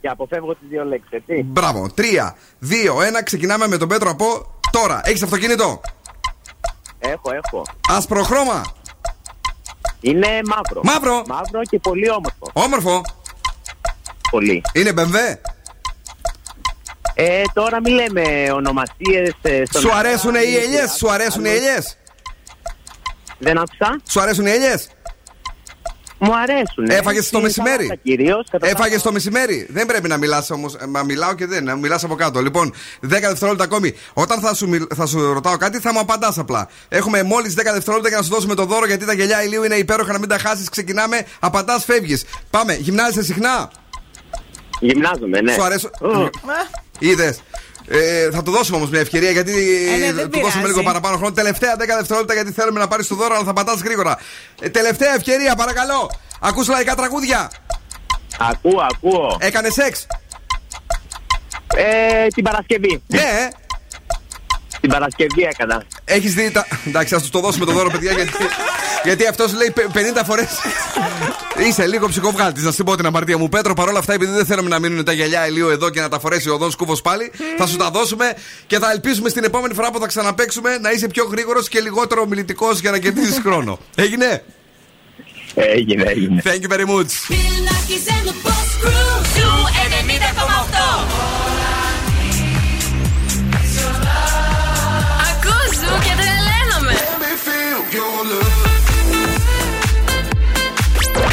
Και αποφεύγω τις δύο λέξεις, έτσι. Μπράβο. 3, 2, 1. Ξεκινάμε με τον Πέτρο από τώρα. Έχεις αυτοκίνητο; Έχω, έχω. Άσπρο χρώμα; Είναι μαύρο. Μαύρο. Μαύρο και πολύ όμορφο. Όμορφο. Πολύ. Είναι BMW. Ε, τώρα μην λέμε ονομασίες. Σου αρέσουν οι ελιές, σου αρέσουν οι ελιές. Δεν άκουσα. Σου αρέσουν οι ελιές. Μου αρέσουν. Έφαγες το μεσημέρι. Κυρίως. Έφαγες το μεσημέρι. Δεν πρέπει να μιλάς όμως. Μα μιλάω και δεν. Να μιλάς από κάτω. Λοιπόν, 10 δευτερόλεπτα ακόμη. Όταν θα σου, μιλ- θα σου ρωτάω κάτι, θα μου απαντάς απλά. Έχουμε μόλις 10 δευτερόλεπτα για να σου δώσουμε το δώρο γιατί τα γυαλιά ηλίου είναι υπέροχα να μην τα χάσεις. Ξεκινάμε. Απαντάς, φεύγεις. Πάμε. Γυμνάζεσαι συχνά; Γυμνάζομαι, ναι. Σου αρέσουν. Είδες. Ε, θα του δώσουμε όμως μια ευκαιρία γιατί ε, ναι, του δώσουμε λίγο παραπάνω χρόνο. Τελευταία 10 δευτερόλεπτα γιατί θέλουμε να πάρεις το δώρο, αλλά θα πατάς γρήγορα. Ε, τελευταία ευκαιρία, παρακαλώ. Ακούς λαϊκά τραγούδια. Ακούω, ακούω. Έκανε σεξ. Ε, την Παρασκευή. Ναι, ε. Την Παρασκευή έκανα. Έχεις δει. Τα... Εντάξει, ας τους το δώσουμε το δώρο, παιδιά, γιατί, γιατί αυτός λέει 50 φορέ. Είσαι λίγο ψυχοβγάλτης, να σου πω την αμαρτία μου. Πέτρο, παρόλα αυτά, επειδή δεν θέλουμε να μείνουν τα γυαλιά ελίου εδώ και να τα φορέσει ο Οδόν σκούφο πάλι, θα σου τα δώσουμε και θα ελπίζουμε στην επόμενη φορά που θα ξαναπέξουμε να είσαι πιο γρήγορος και λιγότερο ομιλητικός για να κερδίσει χρόνο. Έγινε; Έγινε, έγινε. Thank you very much.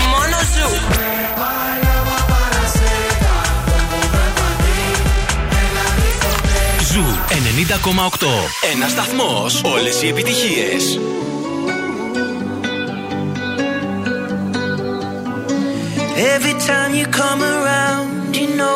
Μόνο ζου. Ζου 90,8. Ένας σταθμός. Όλες οι επιτυχίες. Every time you come around, you know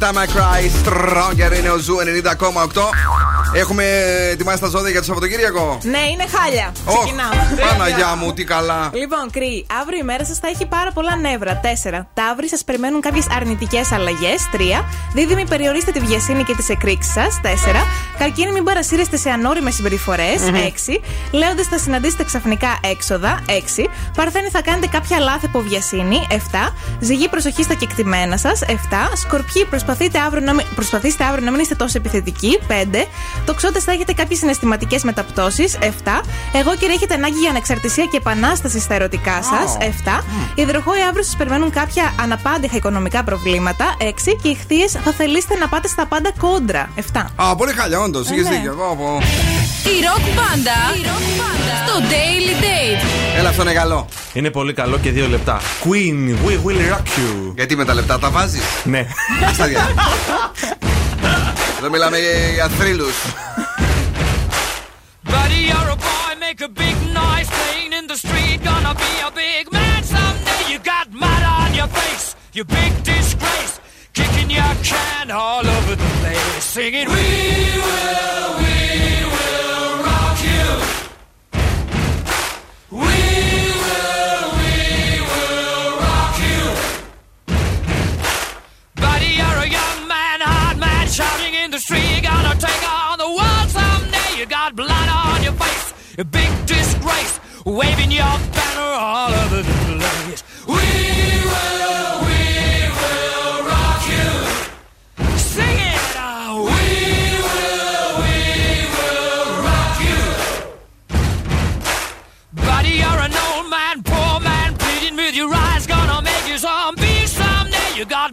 Time I Cry. Stronger είναι ο Zoo 90,8. Έχουμε ετοιμάσει τα ζώδια για το Σαββατοκύριακο; Ναι, είναι χάλια. Ωχ, Ξεκινάμε. Παναγιά μου, τι καλά. Λοιπόν, κριοί, αύριο η μέρα σας θα έχει πάρα πολλά νεύρα. 4. Ταύροι σας περιμένουν κάποιες αρνητικές αλλαγές. 3. Δίδυμοι, περιορίστε τη βιασύνη και τις εκρήξεις σας. 4. Καρκίνοι, μην παρασύρεστε σε ανώριμες συμπεριφορές. 6. Λέοντες, θα συναντήσετε ξαφνικά έξοδα. 6. Παρθένοι, θα κάνετε κάποια λάθη από βιασύνη. 7. Ζυγή, προσοχή στα κεκτημένα σας. 7. Σκορπιοί, προσπαθείτε αύριο να μην, προσπαθήστε αύριο να μην είστε τόσο επιθετικοί. 5. Τοξότε, θα έχετε κάποιες συναισθηματικές μεταπτώσεις. 7. Εγώ κύριε, έχετε ανάγκη για ανεξαρτησία και επανάσταση στα ερωτικά σας. 7. Οι υδροχόοι αύριο σας περιμένουν κάποια αναπάντηχα οικονομικά προβλήματα. 6. Και οι χθείες θα θελήσετε να πάτε στα πάντα κόντρα. 7. Α, πολύ χαλιά, όντως. Ε, Είχε ναι. δίκιο. Πω, πω. Η ροκ μπάντα στο Daily Date. Έλα, αυτό είναι καλό. Είναι πολύ καλό και δύο λεπτά. Queen, we will rock you. Γιατί με τα λεπτά τα βάζεις; Ναι. Στάδια. Εδώ μιλάμε για θρύλου. Buddy, you're a boy, make a big noise playing in the street. Gonna be a big man someday. You got mud on your face, you big disgrace. Kicking your can all over the place. Singing, We will, we shouting in the street. Gonna take on the world someday. You got blood on your face, a big disgrace, waving your banner all over the place. We will, we will rock you. Sing it out. We will, we will rock you. Buddy, you're an old man, poor man, pleading with your eyes, gonna make you zombie someday. You got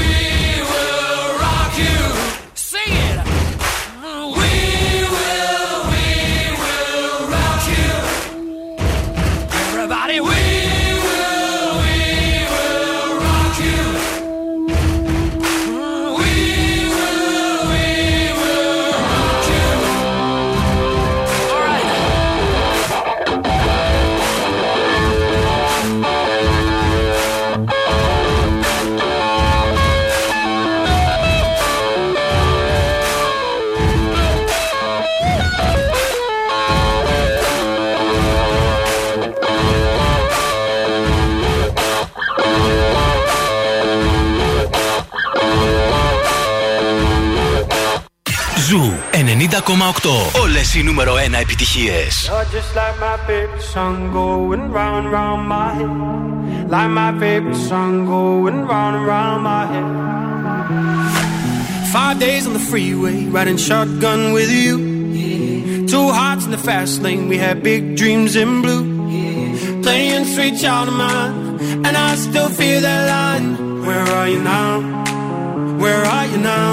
Όλες οι νούμερο 1 επιτυχίες. You're just like my favorite song going round and round my head. Like my favorite song going round and round my head. Five days on the freeway, riding shotgun with you. Two hearts in the fast lane, we had big dreams in blue. Playing sweet child of mine, and I still feel that line. Where are you now? Where are you now?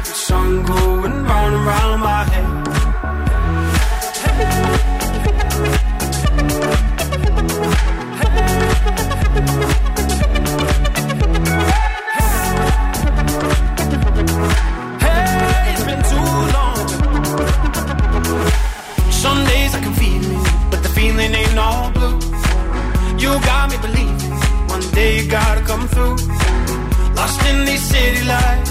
song going round and round my head. Hey, it's been too long. Some days I can feel it, but the feeling ain't all blue. You got me believing one day you gotta come through. Lost in these city lights,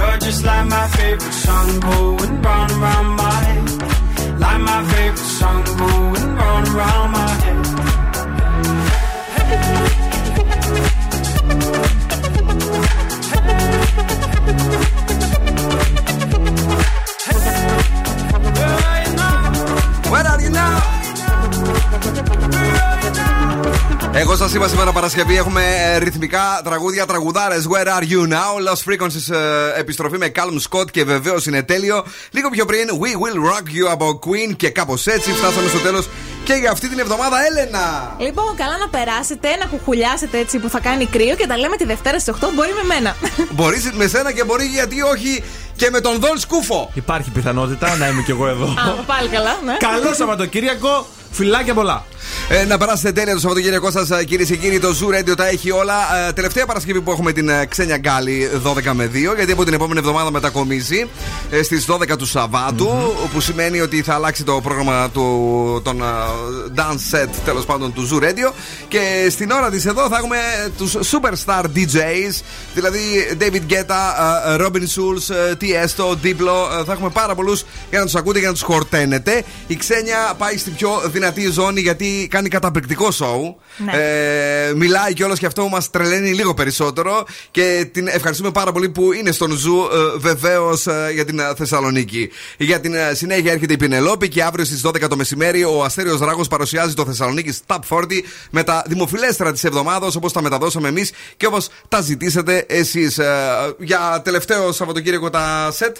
You're just like my favorite song going round and my head. Like my favorite song going round and round my head. Εγώ σας είπα σήμερα Παρασκευή έχουμε ε, ρυθμικά τραγούδια, τραγουδάρες. Where are you now? Lost Frequencies ε, επιστροφή με Calm Scott και βεβαίως είναι τέλειο. Λίγο πιο πριν, We will rock you από Queen και κάπως έτσι φτάσαμε στο τέλος και για αυτή την εβδομάδα, Έλενα! Λοιπόν, καλά να περάσετε, να κουκουλιάσετε έτσι που θα κάνει κρύο και τα λέμε τη Δευτέρα στις 8. Μπορεί με μένα. Μπορείς με σένα και μπορεί γιατί όχι και με τον Δον Σκούφο. Υπάρχει πιθανότητα να είμαι κι εγώ εδώ. Α, πάλι καλά, ναι. Καλό Σαββατοκύριακο, φιλάκια πολλά. Ε, να περάσετε τέλεια το Σαββατοκύριακό σας, κυρίες και κύριοι. Το Zoo Radio τα έχει όλα. Ε, τελευταία Παρασκευή που έχουμε την ε, Ξένια Γκάλη 12 με 2, γιατί από την επόμενη εβδομάδα μετακομίζει ε, στις 12 του σαββατου που σημαίνει ότι θα αλλάξει το πρόγραμμα του, των ε, dance set τέλος πάντων του Zoo Radio. Και στην ώρα της εδώ θα έχουμε τους superstar DJs, δηλαδή David Guetta, ε, Robin Schulz, ε, Tiesto, Diplo. Ε, θα έχουμε πάρα πολλούς για να τους ακούτε και να τους χορταίνετε. Η Ξένια πάει στην πιο δυνατή ζώνη γιατί κάνει καταπληκτικό σόου. Ναι. Ε, μιλάει κιόλας και αυτό μας τρελαίνει λίγο περισσότερο. Και την ευχαριστούμε πάρα πολύ που είναι στον Zoo, ε, βεβαίως για την ε, Θεσσαλονίκη. Για την ε, συνέχεια έρχεται η Πηνελόπη και αύριο στις 12 το μεσημέρι ο Αστέριος Ράγος παρουσιάζει το Θεσσαλονίκης Top 40 με τα δημοφιλέστερα της εβδομάδας όπως τα μεταδώσαμε εμείς και όπως τα ζητήσατε εσείς. για τελευταίο Σαββατοκύριακο τα σετ.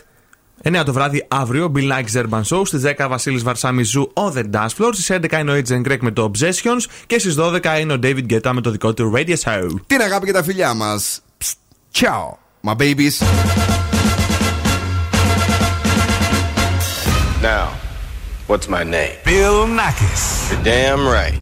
9 το βράδυ αύριο, Bill Nakis Urban Show. Στις 10 Βασίλη Βαρσάμι Zoo On The Dance Floor. Στις 11 είναι ο Agent Greg με το Obsessions. Και στι 12 είναι ο David Guetta με το δικό του Radio Show. Την αγάπη και τα φιλιά μας. Ciao, my babies. Now, what's my name? Bill Nakis. You're damn right.